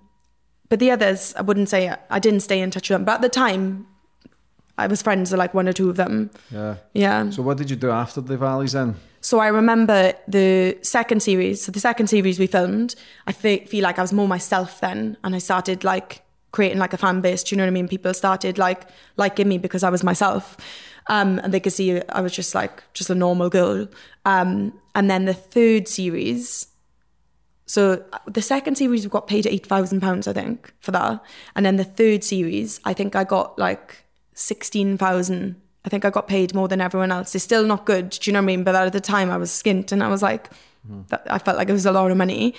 but the others, I wouldn't say I didn't stay in touch with them. But at the time, I was friends with like one or two of them. Yeah. Yeah. So what did you do after the Valleys then? So I remember the second series. So the second series we filmed, I fe- feel like I was more myself then, and I started like creating like a fan base. Do you know what I mean? People started like liking me because I was myself, um, and they could see I was just like just a normal girl. Um, and then the third series. So uh, the second series we got paid eight thousand pounds, I think, for that. And then the third series, I think I got like sixteen thousand. I think I got paid more than everyone else. It's still not good, do you know what I mean? But at the time, I was skint, and I was like, mm-hmm. that, I felt like it was a lot of money.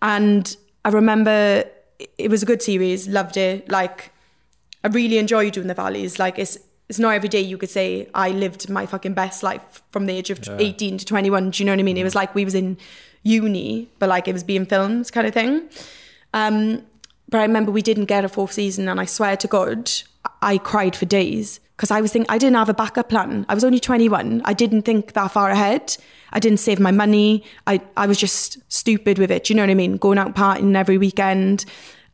And I remember it was a good series, loved it. Like I really enjoyed doing the valleys. Like it's it's not every day you could say I lived my fucking best life from the age of 18 to 21. Do you know what I mean? It mm-hmm. was like we was in uni, but like it was being filmed kind of thing. Um, but I remember we didn't get a fourth season, and I swear to God, I cried for days because I was thinking I didn't have a backup plan. I was only 21. I didn't think that far ahead. I didn't save my money. I, I was just stupid with it. Do you know what I mean? Going out partying every weekend.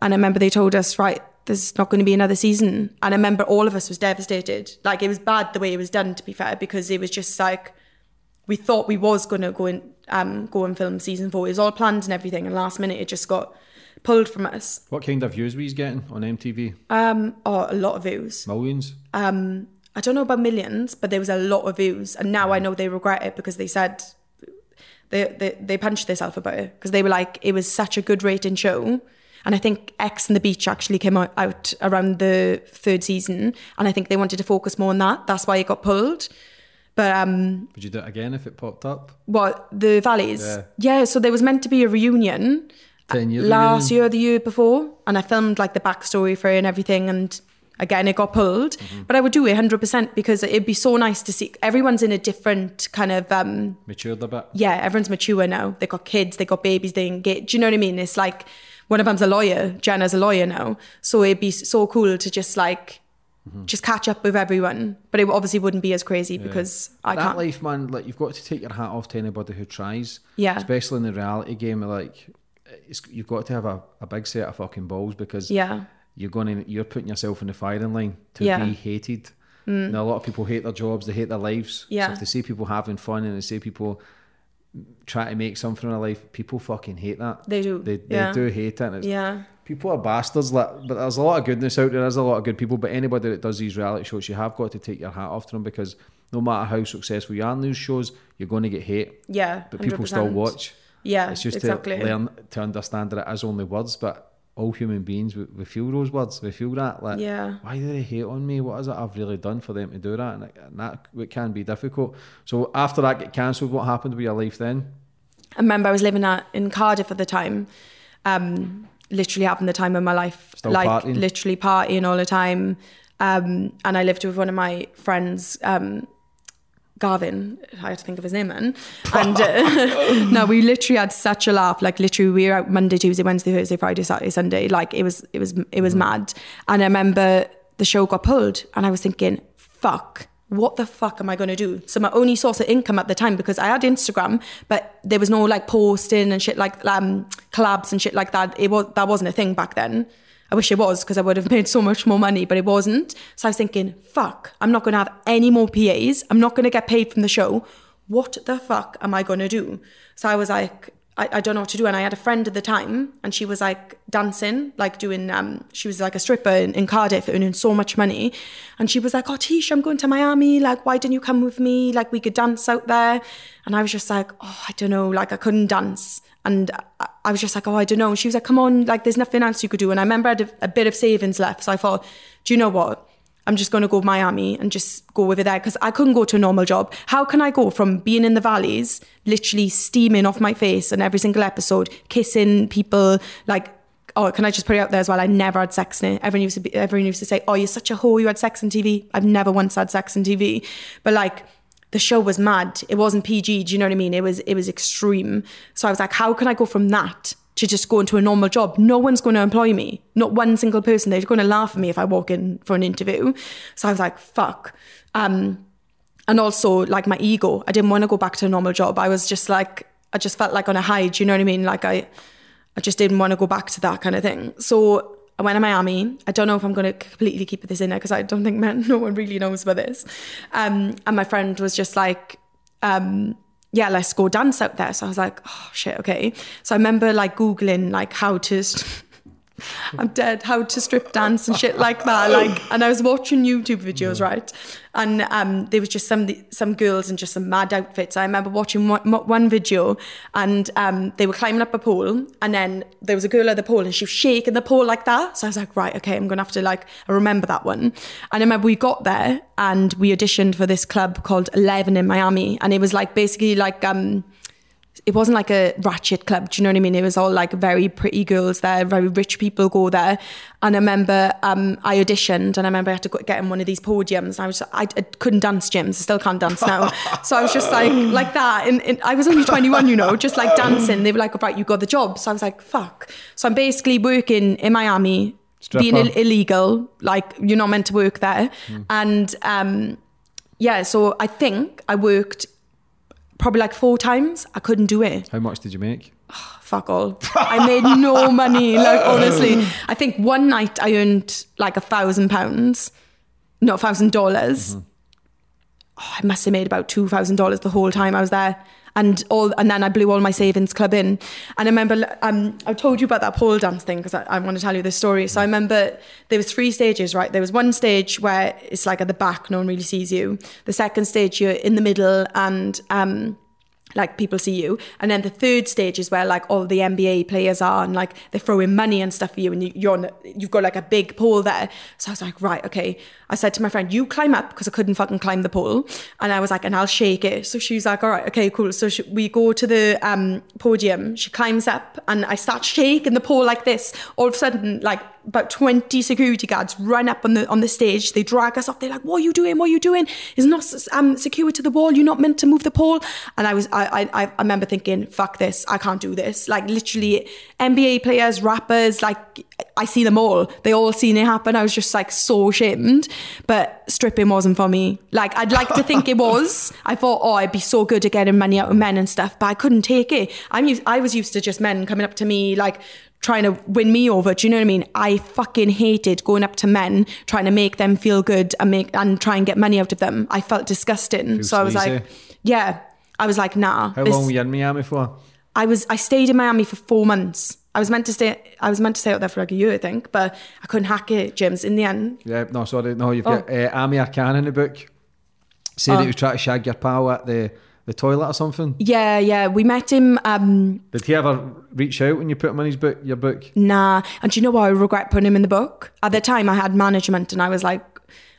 And I remember they told us, right, there's not going to be another season. And I remember all of us was devastated. Like it was bad the way it was done, to be fair, because it was just like we thought we was going to go and um, go and film season four. It was all planned and everything, and last minute it just got pulled from us. What kind of views were you getting on MTV? Um, oh, a lot of views. Millions? Um, I don't know about millions, but there was a lot of views, and now I know they regret it because they said they they, they punched themselves about it because they were like it was such a good rating show. And I think Ex on the Beach actually came out, out around the third season, and I think they wanted to focus more on that. That's why it got pulled. But um, Would you do it again if it popped up? what the valleys? Yeah. Yeah. so there was meant to be a reunion 10 years last reunion? year, the year before, and I filmed like the backstory for it and everything. And again, it got pulled. Mm-hmm. But I would do it 100% because it'd be so nice to see everyone's in a different kind of um, Matured a bit? yeah, everyone's mature now. They got kids, they got babies, they engage. Do you know what I mean? It's like one of them's a lawyer, Jenna's a lawyer now. So it'd be so cool to just like Mm-hmm. just catch up with everyone. But it obviously wouldn't be as crazy because I that can't. life, man, like you've got to take your hat off to anybody who tries. Yeah. Especially in the reality game, like it's, you've got to have a, a big set of fucking balls because Yeah. you're going to you're putting yourself in the firing line to Yeah. Mm. be hated. Now a lot of people hate their jobs, they hate their lives. Yeah. So if they see people having fun and they see people try to make something in their life, people fucking hate that. They do, They, they yeah. do hate it. Yeah. People are bastards, like, but there's a lot of goodness out there. There's a lot of good people, but anybody that does these reality shows, you have got to take your hat off to them because no matter how successful you are in these shows, you're going to get hate. Yeah. But people still watch. Yeah. It's just exactly. to learn to understand that it is only words, but all human beings we, we feel those words. We feel that. Like, Yeah. why do they hate on me? What is it I've really done for them to do that? And, it, and that it can be difficult. So after that get cancelled, what happened with your life then? I remember I was living at, in Cardiff at the time, um, literally having the time of my life, Still like partying? literally partying all the time. Um, and I lived with one of my friends, um, Garvin. I had to think of his name then. And uh, no, we literally had such a laugh. Like literally, we were out Monday, Tuesday, Wednesday, Thursday, Friday, Saturday, Sunday. Like it was, it was, it was mad. And I remember the show got pulled, and I was thinking, fuck what the fuck am I going to do? So my only source of income at the time, because I had Instagram, but there was no like posting and shit like um, collabs and shit like that. It was that wasn't a thing back then. I wish it was because I would have made so much more money, but it wasn't. So I was thinking, fuck, I'm not going to have any more PAs. I'm not going to get paid from the show. What the fuck am I going to do? So I was like, I, I don't know what to do. And I had a friend at the time, and she was like dancing, like doing, um, she was like a stripper in, in Cardiff, earning so much money. And she was like, Oh, Tish, I'm going to Miami. Like, why didn't you come with me? Like, we could dance out there. And I was just like, Oh, I don't know. Like, I couldn't dance. And I, I was just like, Oh, I don't know. And she was like, Come on, like, there's nothing else you could do. And I remember I had a, a bit of savings left. So I thought, Do you know what? I'm just going to go Miami and just go it there because I couldn't go to a normal job. How can I go from being in the valleys, literally steaming off my face and every single episode, kissing people, like, oh, can I just put it out there as well? I never had sex in it. Everyone used to be, everyone used to say, oh, you're such a whore, you had sex on TV. I've never once had sex on TV. But like, the show was mad. It wasn't PG. Do you know what I mean? It was it was extreme. So I was like, how can I go from that to just go into a normal job? No one's going to employ me. Not one single person. They're going to laugh at me if I walk in for an interview. So I was like, fuck. Um, and also like my ego. I didn't want to go back to a normal job. I was just like, I just felt like on a high. Do you know what I mean? Like I, I just didn't want to go back to that kind of thing. So I went to Miami. I don't know if I'm going to completely keep this in there because I don't think man, no one really knows about this. Um, and my friend was just like, um, yeah, let's go dance out there. So I was like, oh shit, okay. So I remember like Googling like how to, I'm dead, how to strip dance and shit like that. Like, and I was watching YouTube videos, right? And um, there was just some some girls in just some mad outfits. I remember watching one, one video, and um, they were climbing up a pole, and then there was a girl at the pole, and she was shaking the pole like that. So I was like, right, okay, I'm gonna have to like remember that one. And I remember we got there, and we auditioned for this club called Eleven in Miami, and it was like basically like um it wasn't like a ratchet club. Do you know what I mean? It was all like very pretty girls there, very rich people go there. And I remember um, I auditioned and I remember I had to get in one of these podiums. I was I, I couldn't dance gyms. I still can't dance now. so I was just like like that. And, and I was only 21, you know, just like dancing. They were like, right, you got the job. So I was like, fuck. So I'm basically working in Miami, Stripper. being Ill- illegal. Like you're not meant to work there. And um, yeah, so I think I worked probably like four times. I couldn't do it. How much did you make? Ah, fuck all. I made no money. Like honestly, I think one night I earned like a thousand pounds, not a thousand dollars. Mm-hmm. Oh, I must have made about two thousand dollars the whole time I was there. And all, and then I blew all my savings club in. And I remember, um, I told you about that pole dance thing because I, I want to tell you this story. So I remember there was three stages, right? There was one stage where it's like at the back, no one really sees you. The second stage, you're in the middle, and um, like people see you. And then the third stage is where like all the NBA players are and like they're throwing money and stuff for you and you, you're on, you've got like a big pole there. So I was like right okay. I said to my friend you climb up because I couldn't fucking climb the pole and I was like and I'll shake it. So she's like all right okay cool. So she, we go to the um, podium. She climbs up and I start shaking the pole like this. All of a sudden like about 20 security guards run up on the on the stage. They drag us off. They're like what are you doing? What are you doing? It's not um, secured to the wall. You're not meant to move the pole. And I was I, I I remember thinking fuck this. I can't do this. Like literally NBA players rappers like I see them all. They all seen it happen. I was just like so ashamed but stripping wasn't for me. Like I'd like to think it was. I thought oh I'd be so good at getting money out of men and stuff but I couldn't take it. I'm used I was used to just men coming up to me like trying to win me over. Do you know what I mean? I fucking hated going up to men trying to make them feel good and make and try and get money out of them. I felt disgusting. so I was like, yeah. I was like, nah. How this- long were you in Miami for? I was I stayed in Miami for four months. I was meant to stay I was meant to stay out there for like a year, I think, but I couldn't hack it, James, in the end. Yeah, no, sorry, no, you've Oh. got uh, Amir Khan in the book. Said Oh. he was trying to shag your pal at the, the toilet or something. Yeah, yeah. We met him um Did he ever reach out when you put him in his book, your book? Nah. And do you know what? I regret putting him in the book. At the time, I had management and I was like,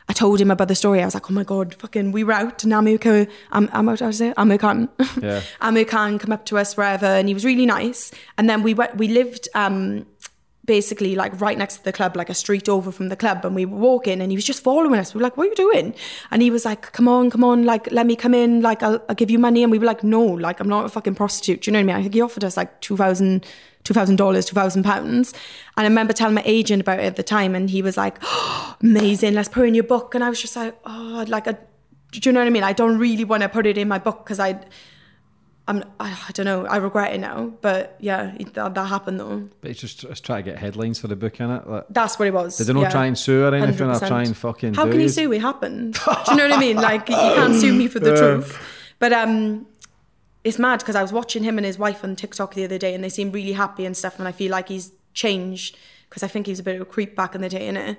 I told him about the story. I was like, oh my God, fucking, we were out and Amir Khan, Am, Am, did I say? Amir Khan. Yeah. Amir Khan come up to us wherever and he was really nice. And then we went, we lived, um, basically like right next to the club, like a street over from the club. And we were walking and he was just following us. We were like, what are you doing? And he was like, come on, come on, like, let me come in. Like, I'll, I'll give you money. And we were like, no, like, I'm not a fucking prostitute. Do you know what I mean? I think he offered us like 2,000, $2,000, £2,000. And I remember telling my agent about it at the time and he was like, oh, amazing, let's put it in your book. And I was just like, oh, like, a, do you know what I mean? I don't really want to put it in my book because I, I'm, I, I don't know, I regret it now. But yeah, it, that, that happened though. But it's just it's trying to get headlines for the book, innit? Like, That's what it was. did they not yeah. try and sue or anything or 100%. try and fucking How can you sue? It happened. Do you know what I mean? Like you can't sue me for the truth. But um, it's mad because I was watching him and his wife on TikTok the other day, and they seem really happy and stuff. And I feel like he's changed because I think he was a bit of a creep back in the day, innit?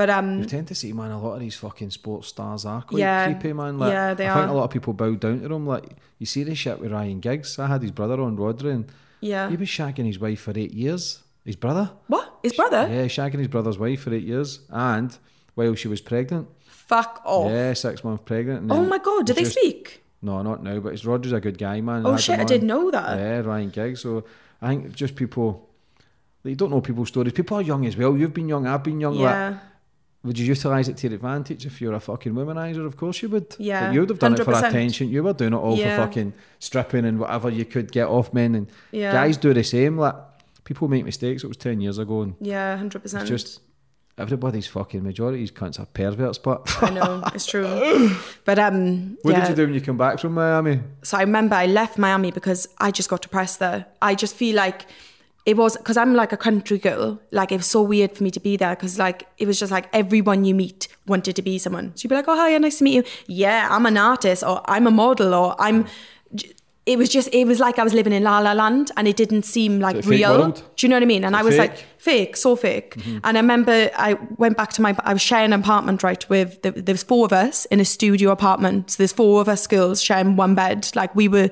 But um, You tend to see, man, a lot of these fucking sports stars are quite Yeah. creepy, man. Like, Yeah, they I think a lot of people bow down to them. Like, you see this shit with Ryan Giggs. I had his brother on Rhodri, and yeah. he was shagging his wife for eight years. His brother? What? His brother? Yeah, shagging his brother's wife for eight years, and while she was pregnant. Fuck off. Yeah, six months pregnant. Oh my god, did they just- speak? No, not now, but it's Rhodri's a good guy, man. Oh Had shit, I didn't know that. Yeah, Ryan Giggs. So I think just people, they don't know people's stories. People are young as well. You've been young, I've been young. like, Yeah. Would you utilise it to your advantage if you're a fucking womanizer? Of course you would. Yeah, But you would have done it for attention. You were doing it all Yeah. for fucking stripping and whatever you could get off men. And Yeah. guys do the same. Like people make mistakes. It was ten years ago, and Yeah, hundred percent. it's just everybody's fucking majority these cunts are perverts. But I know it's true. But um, what yeah. did you do when you come back from Miami? So I remember I left Miami because I just got depressed there. I just feel like it was because I'm like a country girl. Like it was so weird for me to be there because like it was just like everyone you meet wanted to be someone. So you'd be like, oh hi, nice to meet you. Yeah, I'm an artist or I'm a model or I'm. It was just it was like I was living in La La Land and it didn't seem like It's a fake real. Do you know what I mean? And I was Fake. like fake, so fake. Mm-hmm. And I remember I went back to my, I was sharing an apartment, right, with, there was four of us in a studio apartment. So there's four of us girls sharing one bed. Like we were,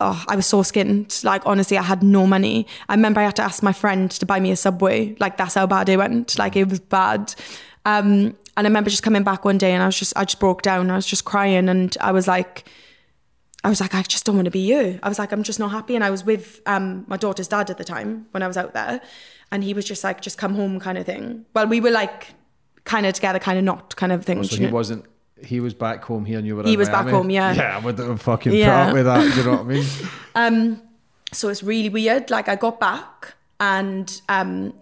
oh, I was so skinned. Like honestly, I had no money. I remember I had to ask my friend to buy me a Subway. Like that's how bad it went. Like it was bad. Um, and I remember just coming back one day and I was just, I just broke down. I was just crying and I was like, I was like, I just don't want to be you. I was like, I'm just not happy. And I was with um, my daughter's dad at the time when I was out there. And he was just like, just come home kind of thing. Well, we were like kind of together, kind of not kind of thing. So he know? wasn't. He was back home here, and you were. He was back home, yeah. Yeah, I would have fucking Yeah. put up with that. You know what I mean? um so it's really weird. Like I got back and um,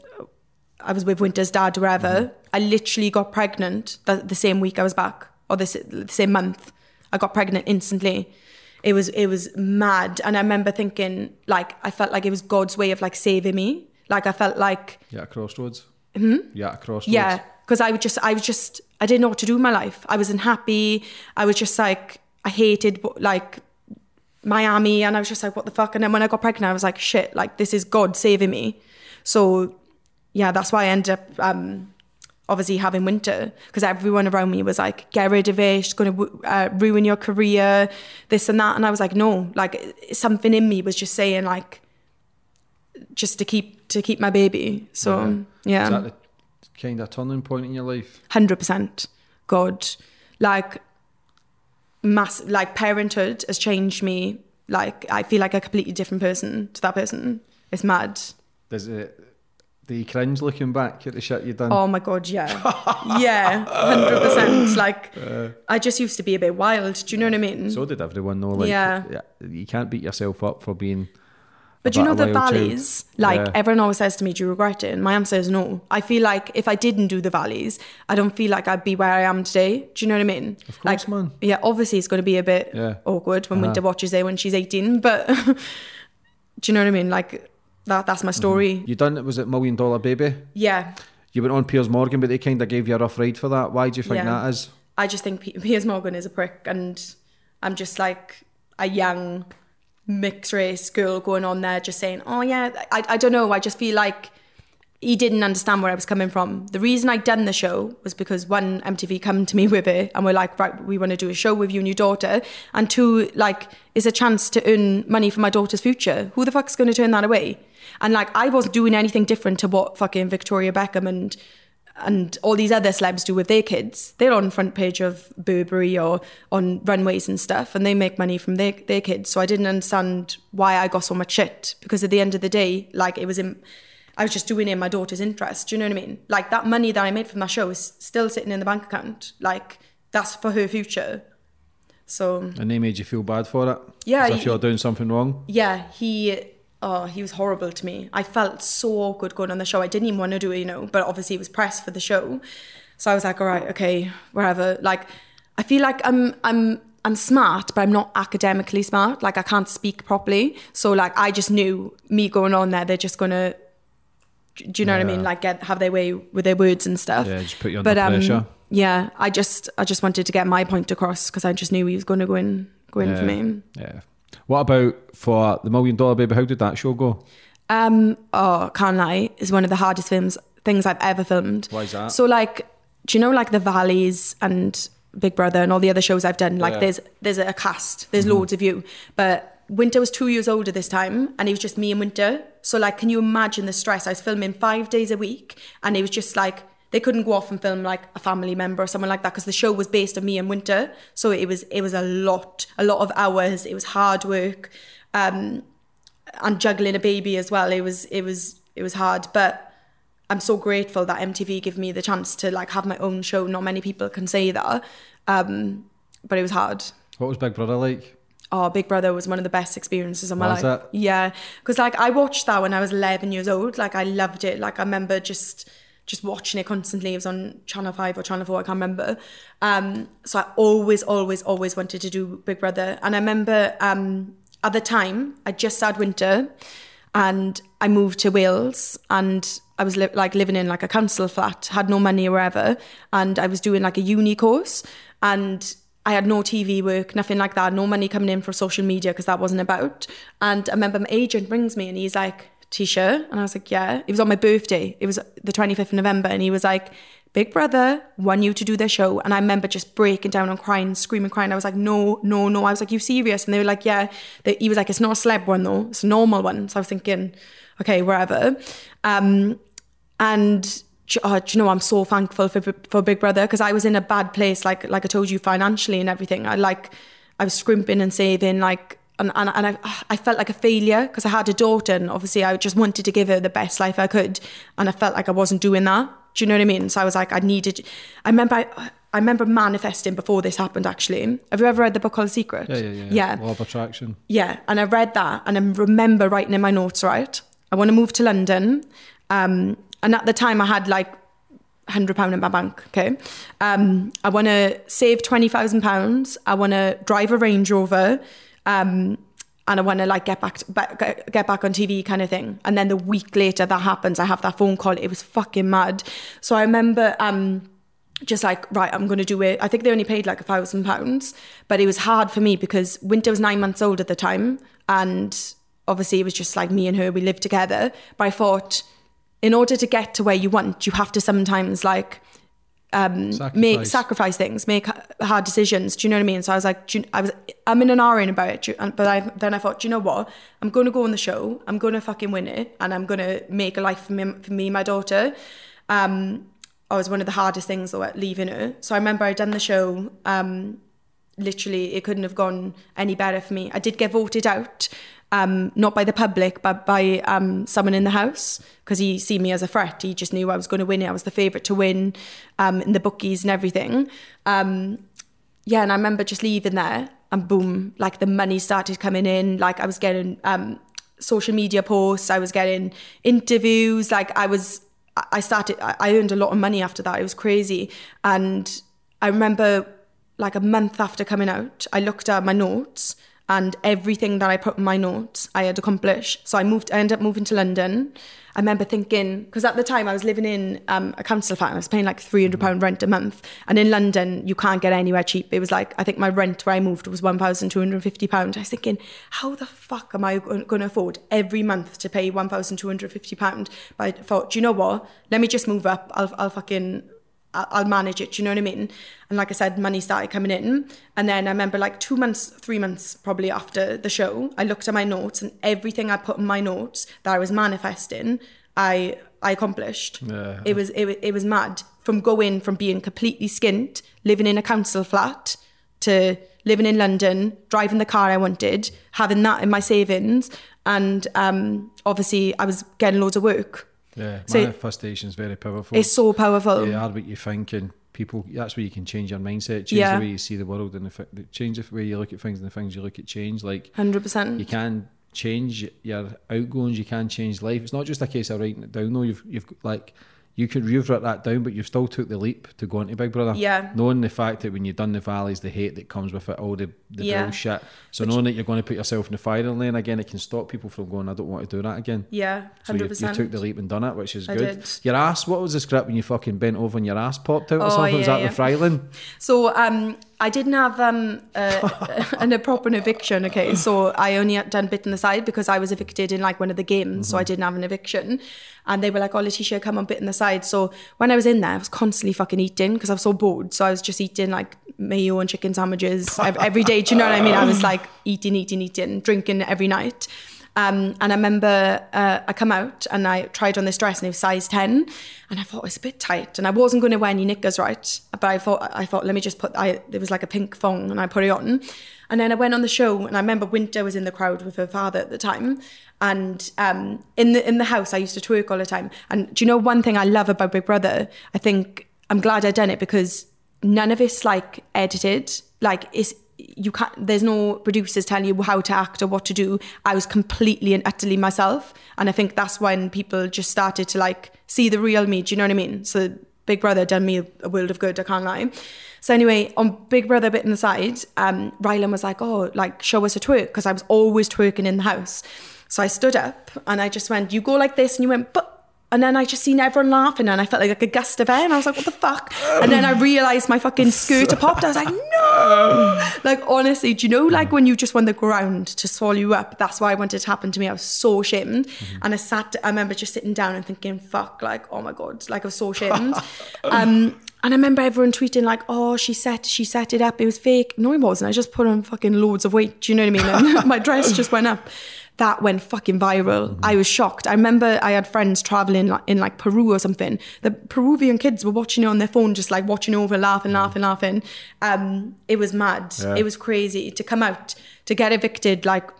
I was with Winter's dad, wherever. I literally got pregnant the, the same week I was back, or the, the same month. I got pregnant instantly. It was it was mad, and I remember thinking like I felt like it was God's way of like saving me. Like I felt like Yeah, crossroads. Hmm? Yeah, crossroads. yeah, because I would just, I was just, I didn't know what to do with my life. I wasn't happy. I was just like, I hated like Miami, and I was just like, what the fuck? And then when I got pregnant, I was like, shit, like this is God saving me. So yeah, that's why I ended up um, obviously having winter because everyone around me was like, get rid of it, it's going to uh, ruin your career, this and that. And I was like, no, like something in me was just saying like, just to keep to keep my baby. So yeah, Is that the kind of turning point in your life? hundred percent. God, like mass, like parenthood has changed me. Like I feel like a completely different person to that person. It's mad. Does it? Do you cringe looking back at the shit you've done? Oh my god, yeah, yeah, hundred percent. Like uh. I just used to be a bit wild. Do you know what I mean? So did everyone know. Like, Yeah. You can't beat yourself up for being. But you know the valleys, like Yeah. everyone always says to me, "Do you regret it?" And my answer is no. I feel like if I didn't do the valleys, I don't feel like I'd be where I am today. Do you know what I mean? Of course, like, man. Yeah, obviously it's going to be a bit Yeah. awkward when Uh-huh. Winter watches it when she's eighteen, but do you know what I mean? Like that. That's my story. You done it? Was it Million Dollar Baby? Yeah, You went on Piers Morgan, but they kind of gave you a rough ride for that. Why do you think Yeah. that is? I just think Piers Morgan is a prick, and I'm just like a young mixed race girl going on there, just saying, "Oh yeah." I I don't know. I just feel like he didn't understand where I was coming from. The reason I'd done the show was because one, MTV come to me with it and we're like, right, we want to do a show with you and your daughter. And two, like, it's a chance to earn money for my daughter's future. Who the fuck's going to turn that away? And like, I wasn't doing anything different to what fucking Victoria Beckham and and all these other celebs do with their kids. They're on front page of Burberry or on runways and stuff, and they make money from their, their kids. So I didn't understand why I got so much shit because at the end of the day, like it was in, I was just doing it in my daughter's interest. Do you know what I mean? Like that money that I made from that show is still sitting in the bank account. Like that's for her future. So And they made you feel bad for it? Yeah, As if you're doing something wrong? yeah, he oh he was horrible to me. I felt so awkward going on the show. I didn't even want to do it, you know, but obviously it was press for the show. So I was like, all right, okay, wherever. Like I feel like I'm I'm I'm smart, but I'm not academically smart. Like I can't speak properly. So like I just knew me going on there, they're just gonna do you know what I mean? Like get have their way with their words and stuff. Yeah, just put you under um, pressure. Yeah, I just I just wanted to get my point across because I just knew he was going to go in go in yeah. for me. Yeah. What about for the Million Dollar Baby? How did that show go? Um, oh, can't lie, is one of the hardest films things I've ever filmed. Why is that? So like, do you know like the Valleys and Big Brother and all the other shows I've done? Like Yeah. there's there's a cast, there's loads of you, but Winter was two years older this time, and it was just me and Winter. So like, can you imagine the stress? I was filming five days a week, and it was just like they couldn't go off and film like a family member or someone like that because the show was based on me and Winter. So it was it was a lot, a lot of hours. It was hard work. Um, and juggling a baby as well. It was it was it was hard, but I'm so grateful that MTV gave me the chance to like have my own show. Not many people can say that, um, but it was hard. What was Big Brother like? Oh, Big Brother was one of the best experiences of my Was life. it? Yeah, because like I watched that when I was 11 years old. Like I loved it. Like I remember just just watching it constantly. It was on Channel Five or Channel Four. I can't remember. Um, so I always, always, always wanted to do Big Brother. And I remember um, at the time I just had winter, and I moved to Wales, and I was li- like living in like a council flat, had no money or wherever, and I was doing like a uni course, and I had no TV work, nothing like that, no money coming in for social media because that wasn't about. And I remember my agent rings me and he's like, Tisha, and I was like, yeah. It was on my birthday. It was the 25th of November, and he was like, Big Brother want you to do their show. And I remember just breaking down and crying, screaming, crying. I was like, no, no, no. I was like, you serious? And they were like, yeah. They, he was like, it's not a celeb one though, it's a normal one. So I was thinking, okay, wherever. Um, and oh, do you know I'm so thankful for for Big Brother because I was in a bad place like like I told you financially and everything I like I was scrimping and saving like and and, and I I felt like a failure because I had a daughter and obviously I just wanted to give her the best life I could and I felt like I wasn't doing that do you know what I mean so I was like I needed I remember I, I remember manifesting before this happened actually have you ever read the book called The Secret Yeah, yeah, yeah. yeah Law of attraction. yeah, and I read that and I remember writing in my notes, right? I want to move to London. Um, and at the time I had like £100 in my bank, okay? Um, I want to save £20,000. I want to drive a Range Rover. Um, and I want to like get back, to, back get back on TV kind of thing. And then the week later that happens, I have that phone call. It was fucking mad. So I remember um, just like right i'm going to do it i think they only paid like a thousand pounds but it was hard for me because winter was nine months old at the time and obviously it was just like me and her we lived together but i thought in order to get to where you want you have to sometimes like make Sacrifice. sacrifice things make hard decisions do you know what i mean so i was like do you- i was i'm in an in about it do you- and- but I, then i thought do you know what i'm going to go on the show i'm going to fucking win it and i'm going to make a life for me, for me my daughter um I was one of the hardest things though at leaving her. So I remember I'd done the show. Um, literally, it couldn't have gone any better for me. I did get voted out, um, not by the public, but by um, someone in the house because he see me as a threat. He just knew I was going to win it. I was the favourite to win um, in the bookies and everything. Um, yeah, and I remember just leaving there and boom, like the money started coming in. Like I was getting um, social media posts, I was getting interviews. Like I was, I started, I I earned a lot of money after that. It was crazy. And I remember like a month after coming out, I looked at my notes and everything that I put in my notes, I had accomplished. So I moved, I ended up moving to London. I remember thinking, because at the time I was living in um, a council flat, and I was paying like £300 rent a month. And in London, you can't get anywhere cheap. It was like, I think my rent where I moved was £1,250. I was thinking, how the fuck am I going to afford every month to pay £1,250? But I thought, you know what? Let me just move up. I'll, I'll fucking I'll manage it. You know what I mean? And like I said, money started coming in. And then I remember like two months, three months probably after the show, I looked at my notes and everything I put in my notes that I was manifesting, I I accomplished. Yeah. It was it, it was mad from going from being completely skint, living in a council flat, to living in London, driving the car I wanted, having that in my savings, and um, obviously I was getting loads of work. Yeah, So- manifestation is very powerful. It's so powerful. you are what you think, and people. That's where you can change your mindset, change Yeah. the way you see the world, and the, change the way you look at things, and the things you look at change. Like Hundred percent. you can change your outgoings, you can change life. It's not just a case of writing it down. No, you've you've like you could you've that down, but you've still took the leap to go into Big Brother. Yeah. Knowing the fact that when you've done the valleys, the hate that comes with it, all the the Yeah. bullshit. So knowing that you're going to put yourself in the firing lane again, it can stop people from going. I don't want to do that again. Yeah, So you, you took the leap and done it, which is I good. did. Your ass, what was the script when you fucking bent over and your ass popped out or Oh, something? was yeah, that yeah. the Fryland? So um, I didn't have um, a, an, a proper eviction. Okay, so I only had done bit on the side because I was evicted in like one of the games, so I didn't have an eviction. And they were like, "Oh, Lateysha, come on, bit on the side." So when I was in there, I was constantly fucking eating because I was so bored. So I was just eating like mayo and chicken sandwiches ev- every day. Do you know what I mean? I was like eating, eating, eating, drinking every night. Um, and I remember uh, I come out and I tried on this dress and it was size 10 and I thought it was a bit tight. And I wasn't going to wear any knickers right? But I thought I thought let me just put I there was like a pink thong and I put it on. And then I went on the show and I remember Winter was in the crowd with her father at the time. And um, in the in the house I used to twerk all the time. And do you know one thing I love about Big Brother? I think I'm glad I done it because none of it's like edited. Like it's you can't there's no producers telling you how to act or what to do. I was completely and utterly myself. And i think that's when people just started to like see the real me. Do you know what i mean? So big brother done me a world of good i can't lie. So anyway on big brother bit in the side um rylan was like oh like show us a twerk because i was always twerking in the house. So i stood up and i just went you go like this and you went but and then I just seen everyone laughing and I felt like, like a gust of air and I was like, what the fuck? And then I realised my fucking skirt had popped. I was like, no! Like, honestly, do you know, like when you just want the ground to swallow you up? That's why I wanted to happen to me. I was so ashamed. Mm-hmm. And I sat, I remember just sitting down and thinking, fuck, like, oh my God, like I was so ashamed. um, and I remember everyone tweeting like, "Oh, she set she set it up. It was fake." No, it wasn't. I just put on fucking loads of weight. Do you know what I mean? My dress just went up that went fucking viral. Mm-hmm. I was shocked. I remember I had friends traveling like, in like Peru or something. The Peruvian kids were watching it on their phone, just like watching over, laughing, laughing, laughing. Um, it was mad. Yeah. It was crazy to come out to get evicted like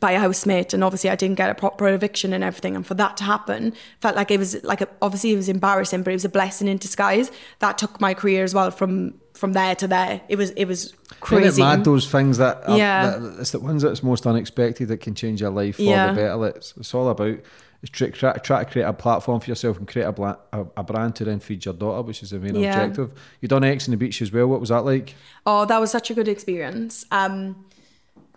by a housemate and obviously I didn't get a proper eviction and everything and for that to happen felt like it was like a, obviously it was embarrassing but it was a blessing in disguise that took my career as well from from there to there it was it was crazy Isn't it mad those things that are, yeah that, it's the ones that's most unexpected that can change your life for yeah. the better it's, it's all about is try, try, try to create a platform for yourself and create a, bla- a, a, brand to then feed your daughter, which is the main yeah. objective. You done Ex on the Beach as well. What was that like? Oh, that was such a good experience. Um,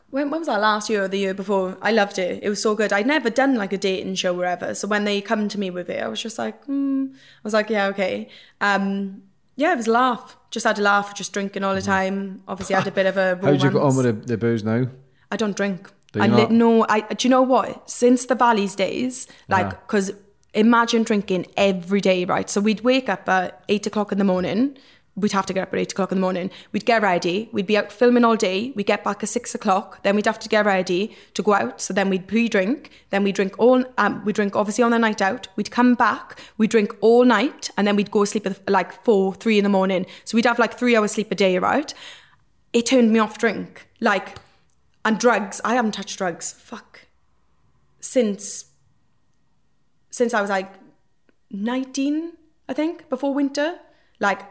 when, when was that last year or the year before? I loved it. It was so good. I'd never done like a dating show or ever. So when they come to me with it, I was just like, hmm. I was like, yeah, okay. Um, yeah, it was a laugh. Just had a laugh, just drinking all the mm-hmm. time. Obviously, I had a bit of a. How'd you get on with the, the booze now? I don't drink. Do I li- no. I do you know what? Since the Valleys days, like, because uh-huh. imagine drinking every day, right? So we'd wake up at eight o'clock in the morning we'd have to get up at eight o'clock in the morning. We'd get ready. We'd be out filming all day. We'd get back at six o'clock. Then we'd have to get ready to go out. So then we'd pre-drink. Then we'd drink all. Um, we drink obviously on the night out. We'd come back. We'd drink all night, and then we'd go sleep at like four, three in the morning. So we'd have like three hours sleep a day, right? It turned me off drink. Like, and drugs. I haven't touched drugs. Fuck. Since. Since I was like nineteen, I think, before winter. Like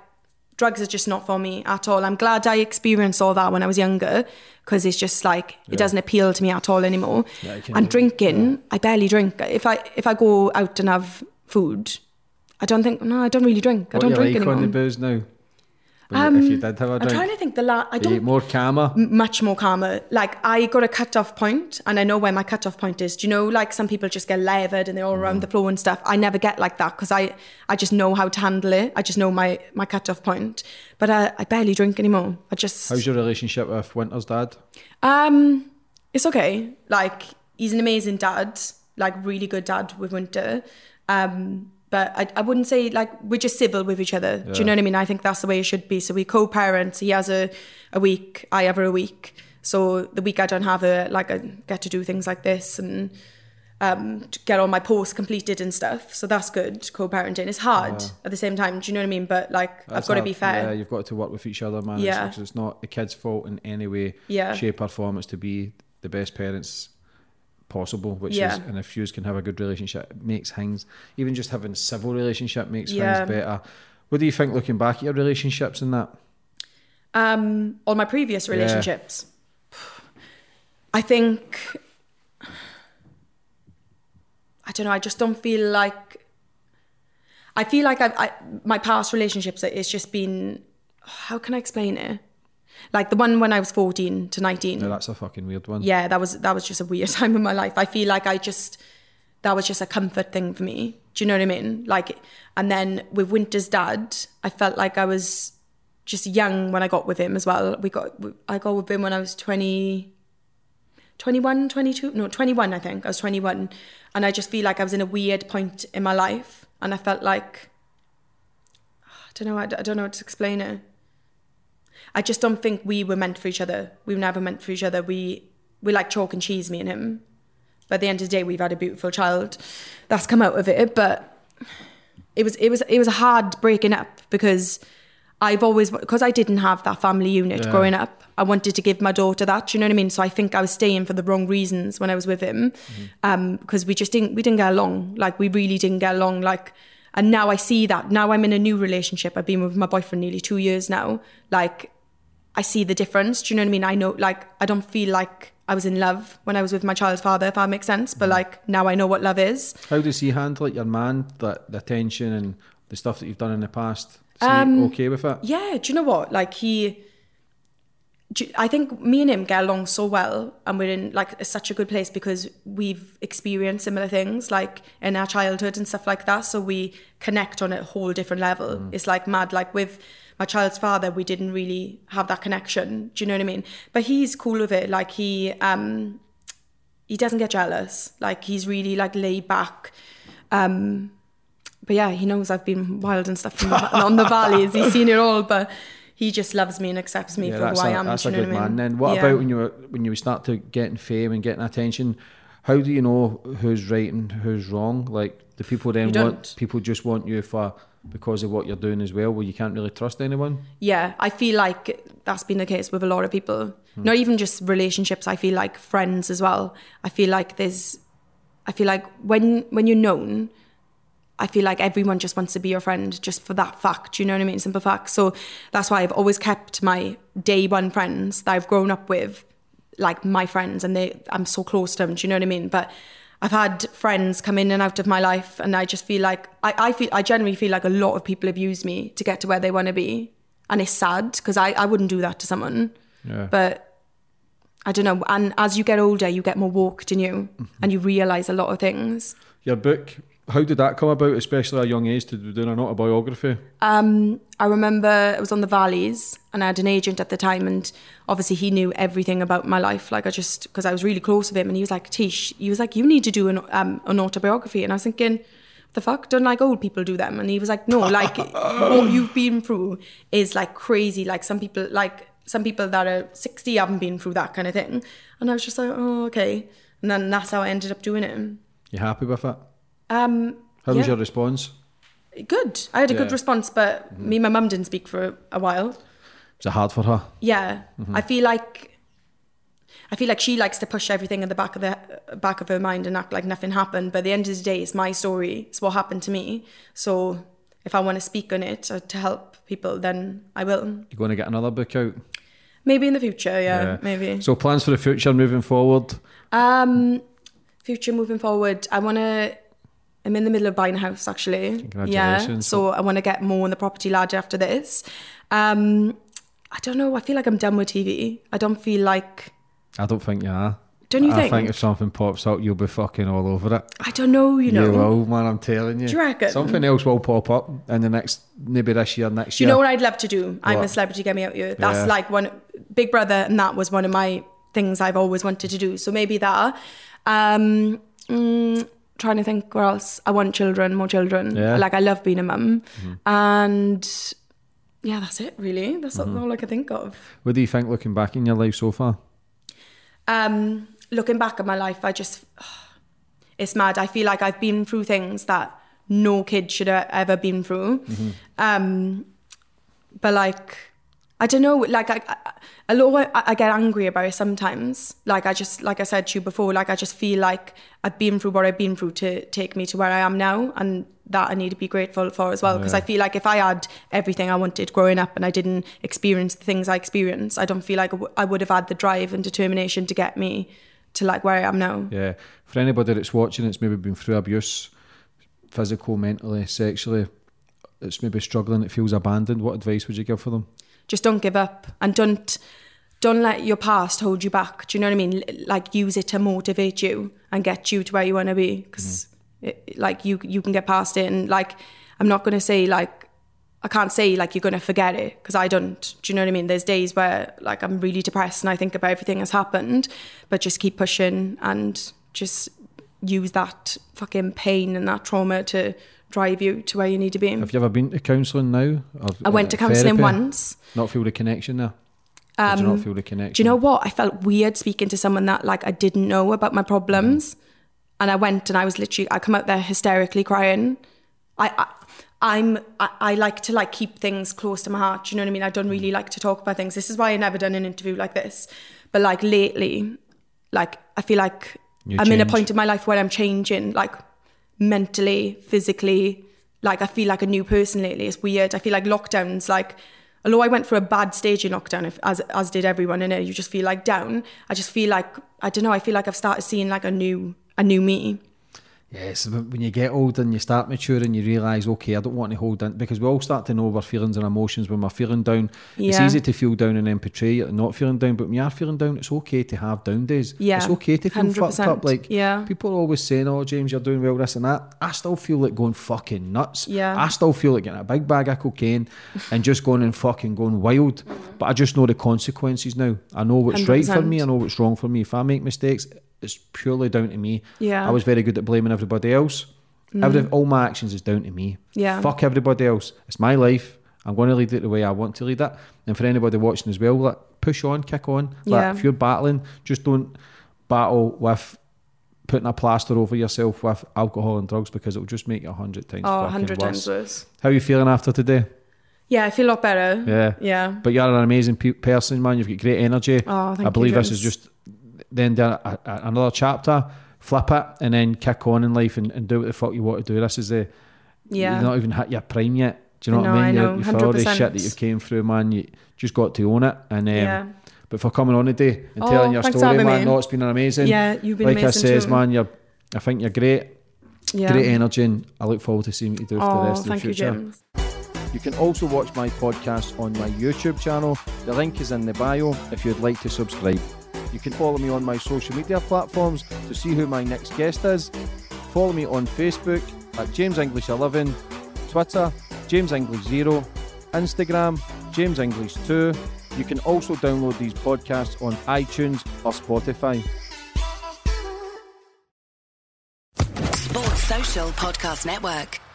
drugs are just not for me at all. I'm glad I experienced all that when I was younger because it's just like yeah. it doesn't appeal to me at all anymore. Yeah, and drinking, yeah. I barely drink. If I if I go out and have food, I don't think no, I don't really drink. What I don't drink like anymore. on the booze now? Um, if you did have a drink, I'm trying to think. The la- I don't need more calmer, much more calmer. Like I got a cut off point, and I know where my cut off point is. Do you know, like some people just get levered and they're all mm. around the floor and stuff. I never get like that because I, I just know how to handle it. I just know my my cut off point. But I, I barely drink anymore. I just. How's your relationship with Winter's dad? Um, it's okay. Like he's an amazing dad. Like really good dad with Winter. Um, but I, I wouldn't say like we're just civil with each other. Yeah. Do you know what I mean? I think that's the way it should be. So we co-parent. He has a, a week, I have a week. So the week I don't have a like I get to do things like this and um, get all my posts completed and stuff. So that's good. Co-parenting is hard yeah. at the same time. Do you know what I mean? But like that's I've got to be fair. Yeah, you've got to work with each other, man. Yeah, it's, it's not the kid's fault in any way, yeah. shape or form. It's to be the best parents possible, which yeah. is, and if you can have a good relationship, it makes things, even just having a civil relationship makes yeah. things better. What do you think looking back at your relationships and that? Um, all my previous relationships. Yeah. I think, I don't know, I just don't feel like, I feel like I've, I, my past relationships, it's just been, how can I explain it? Like the one when I was 14 to 19. No, that's a fucking weird one. Yeah, that was that was just a weird time in my life. I feel like I just that was just a comfort thing for me. Do you know what I mean? Like and then with Winter's dad, I felt like I was just young when I got with him as well. We got I got with him when I was 20 21, 22, no, 21 I think. I was 21 and I just feel like I was in a weird point in my life and I felt like I don't know I, I don't know how to explain it. I just don't think we were meant for each other. We were never meant for each other. We we like chalk and cheese, me and him. but at the end of the day, we've had a beautiful child that's come out of it. But it was it was it was a hard breaking up because I've always because I didn't have that family unit Yeah. growing up. I wanted to give my daughter that. You know what I mean? So I think I was staying for the wrong reasons when I was with him, um, because we just didn't we didn't get along. Like we really didn't get along. Like, and now I see that. Now I'm in a new relationship. I've been with my boyfriend nearly two years now. Like, I see the difference. Do you know what I mean? I know. Like, I don't feel like I was in love when I was with my child's father. If that makes sense. But like now I know what love is. How does he handle it, your man, that the attention and the stuff that you've done in the past? Is he Um, okay with it? Yeah, do you know what? Like he, I think me and him get along so well, and we're in like such a good place because we've experienced similar things, like in our childhood and stuff like that. So we connect on a whole different level. It's like mad. Like with my child's father, we didn't really have that connection. Do you know what I mean? But he's cool with it. Like he, um, he doesn't get jealous. Like he's really like laid back. Um, but yeah, he knows I've been wild and stuff on the valleys. He's seen it all, but he just loves me and accepts me Yeah, for who a, I am. that's a good what I man. mean? Then what Yeah. about when you were, when you start to getting fame and getting attention? How do you know who's right and who's wrong? Like, do people then want people just want you for because of what you're doing as well? Where you can't really trust anyone. Yeah, I feel like that's been the case with a lot of people. Hmm. Not even just relationships. I feel like friends as well. I feel like there's, I feel like when when you're known, I feel like everyone just wants to be your friend just for that fact. You know what I mean? Simple fact. So that's why I've always kept my day one friends that I've grown up with, like my friends, and they I'm so close to them. Do you know what I mean? But I've had friends come in and out of my life, and I just feel like I, I feel I generally feel like a lot of people have used me to get to where they want to be, and it's sad because I, I wouldn't do that to someone. Yeah. But I don't know. And as you get older, you get more walked in you, mm-hmm. and you realize a lot of things. Your book, how did that come about, especially at a young age, to be doing an autobiography? Um, I remember it was on the Valleys, and I had an agent at the time, and obviously he knew everything about my life. Like I just because I was really close with him, and he was like, "Tish," he was like, "You need to do an um, an autobiography," and I was thinking. The fuck? Don't like old people do them? And he was like, no, like what you've been through is like crazy. Like some people, like some people that are sixty haven't been through that kind of thing. And I was just like, oh, okay. And then that's how I ended up doing it. You happy with it? Um, How was your response? good? I had a Yeah. Mm-hmm. good response, but me and my mum didn't speak for a while. Was it hard for her? Yeah, Mm-hmm. I feel like I feel like she likes to push everything in the back of the back of her mind and act like nothing happened. But at the end of the day, it's my story. It's what happened to me. So if I want to speak on it or to help people, then I will. You're going to get another book out? Maybe in the future. Yeah, maybe. So plans for the future moving forward? Um, future moving forward, I want to. I'm in the middle of buying a house actually. Yeah, so I want to get more on the property ladder after this. Um, I don't know. I feel like I'm done with TV. I don't feel like. I don't think you are. Don't you I think? I think if something pops up, you'll be fucking all over it. I don't know. You know. You will, man. I'm telling you. Do you reckon? Something else will pop up in the next, maybe this year, next Do you know what I'd love to do? I'm a celebrity, get me out you. That's Yeah. like one Big Brother, and that was one of my things I've always wanted to do. So maybe that. Um, mm, trying to think where else. I want children, more children. Yeah. Like I love being a mum, Mm-hmm. and yeah, that's it. Really, that's Mm-hmm. all I can think of. What do you think looking back in your life so far? um, looking back at my life, I just, it's mad. I feel like I've been through things that no kid should have ever been through. Um, but like, I don't know, like I, I, a lot, I, I get angry about it sometimes. Like I just, like I said to you before, like I just feel like I've been through what I've been through to take me to where I am now. And that I need to be grateful for as well. Because I feel like if I had everything I wanted growing up and I didn't experience the things I experienced, I don't feel like I would have had the drive and determination to get me to like where I am now. Yeah. For anybody that's watching, it's maybe been through abuse, physical, mentally, sexually, it's maybe struggling, it feels abandoned. What advice would you give for them? Just don't give up and don't don't let your past hold you back. Do you know what i mean? Like use it to motivate you and get you to where you want to be because mm-hmm. like you you can get past it and like i'm not going to say like i can't say like you're going to forget it because i don't. Do you know what i mean? There's days where like i'm really depressed and i think about everything that's happened but just keep pushing and just use that fucking pain and that trauma to drive you to where you need to be Have you ever been to counselling now? Or, i went to uh, counselling once Not feel the connection there? Um, Did you not feel the connection? Do you know what? I felt weird speaking to someone that like I didn't know about my problems. and I went and I was literally I come out there hysterically crying. I, I I'm I, I like to like keep things close to my heart. Do you know what I mean? I don't really like to talk about things. This is why I never done an interview like this. But like lately, like I feel like You I'm in a point in my life where I'm changing, like mentally, physically. Like I feel like a new person lately. It's weird. I feel like lockdowns, like although I went through a bad stage in lockdown, if, as as did everyone it, you just feel like down. I just feel like I don't know. I feel like I've started seeing like a new a new me. Yes, when you get older and you start maturing, you realise, okay, I don't want to hold in because we all start to know our feelings and emotions when we're feeling down. It's easy to feel down and then portray it not feeling down, but when you are feeling down, it's okay to have down days. Yeah, it's okay to feel fucked 100%. up. Like, Yeah. people are always saying, "Oh, James, you're doing well, this and that." I still feel like going fucking nuts. Yeah. I still feel like getting a big bag of cocaine and just going and fucking going wild. But I just know the consequences now. I know what's right for me. I know what's wrong for me. If I make mistakes, it's purely down to me. Yeah. I was very good at blaming everybody else. Mm. Every, all my actions is down to me. Yeah. Fuck everybody else. It's my life. I'm going to lead it the way I want to lead it. And for anybody watching as well, like push on, kick on. Like, Yeah. if you're battling, just don't battle with putting a plaster over yourself with alcohol and drugs because it'll just make it a hundred times Oh, fucking worse. times worse. How are you feeling after today? Yeah, I feel a lot better. Yeah. Yeah. But you're an amazing pe- person, man. You've got great energy. Oh, thank I you, believe this is just then do a, a, another chapter, flip it, and then kick on in life and, and do what the fuck you want to do. This is the Yeah. you've not even hit your prime yet. Do you know I what I mean? I You're, know, you're for all the shit that you came through, man. You just got to own it. And um, Yeah. but for coming on today and Oh, telling your story, man, no, it's been an amazing. Yeah, you've been like I says, too. man, you're. I think you're great. Yeah. Great energy, and I look forward to seeing what you do for the Oh, rest of the thank you, future. James. You can also watch my podcast on my YouTube channel. The link is in the bio if you'd like to subscribe. You can follow me on my social media platforms to see who my next guest is. Follow me on Facebook at James English 11, Twitter James English 0, Instagram James English 2. You can also download these podcasts on iTunes or Spotify. Sports Social Podcast Network.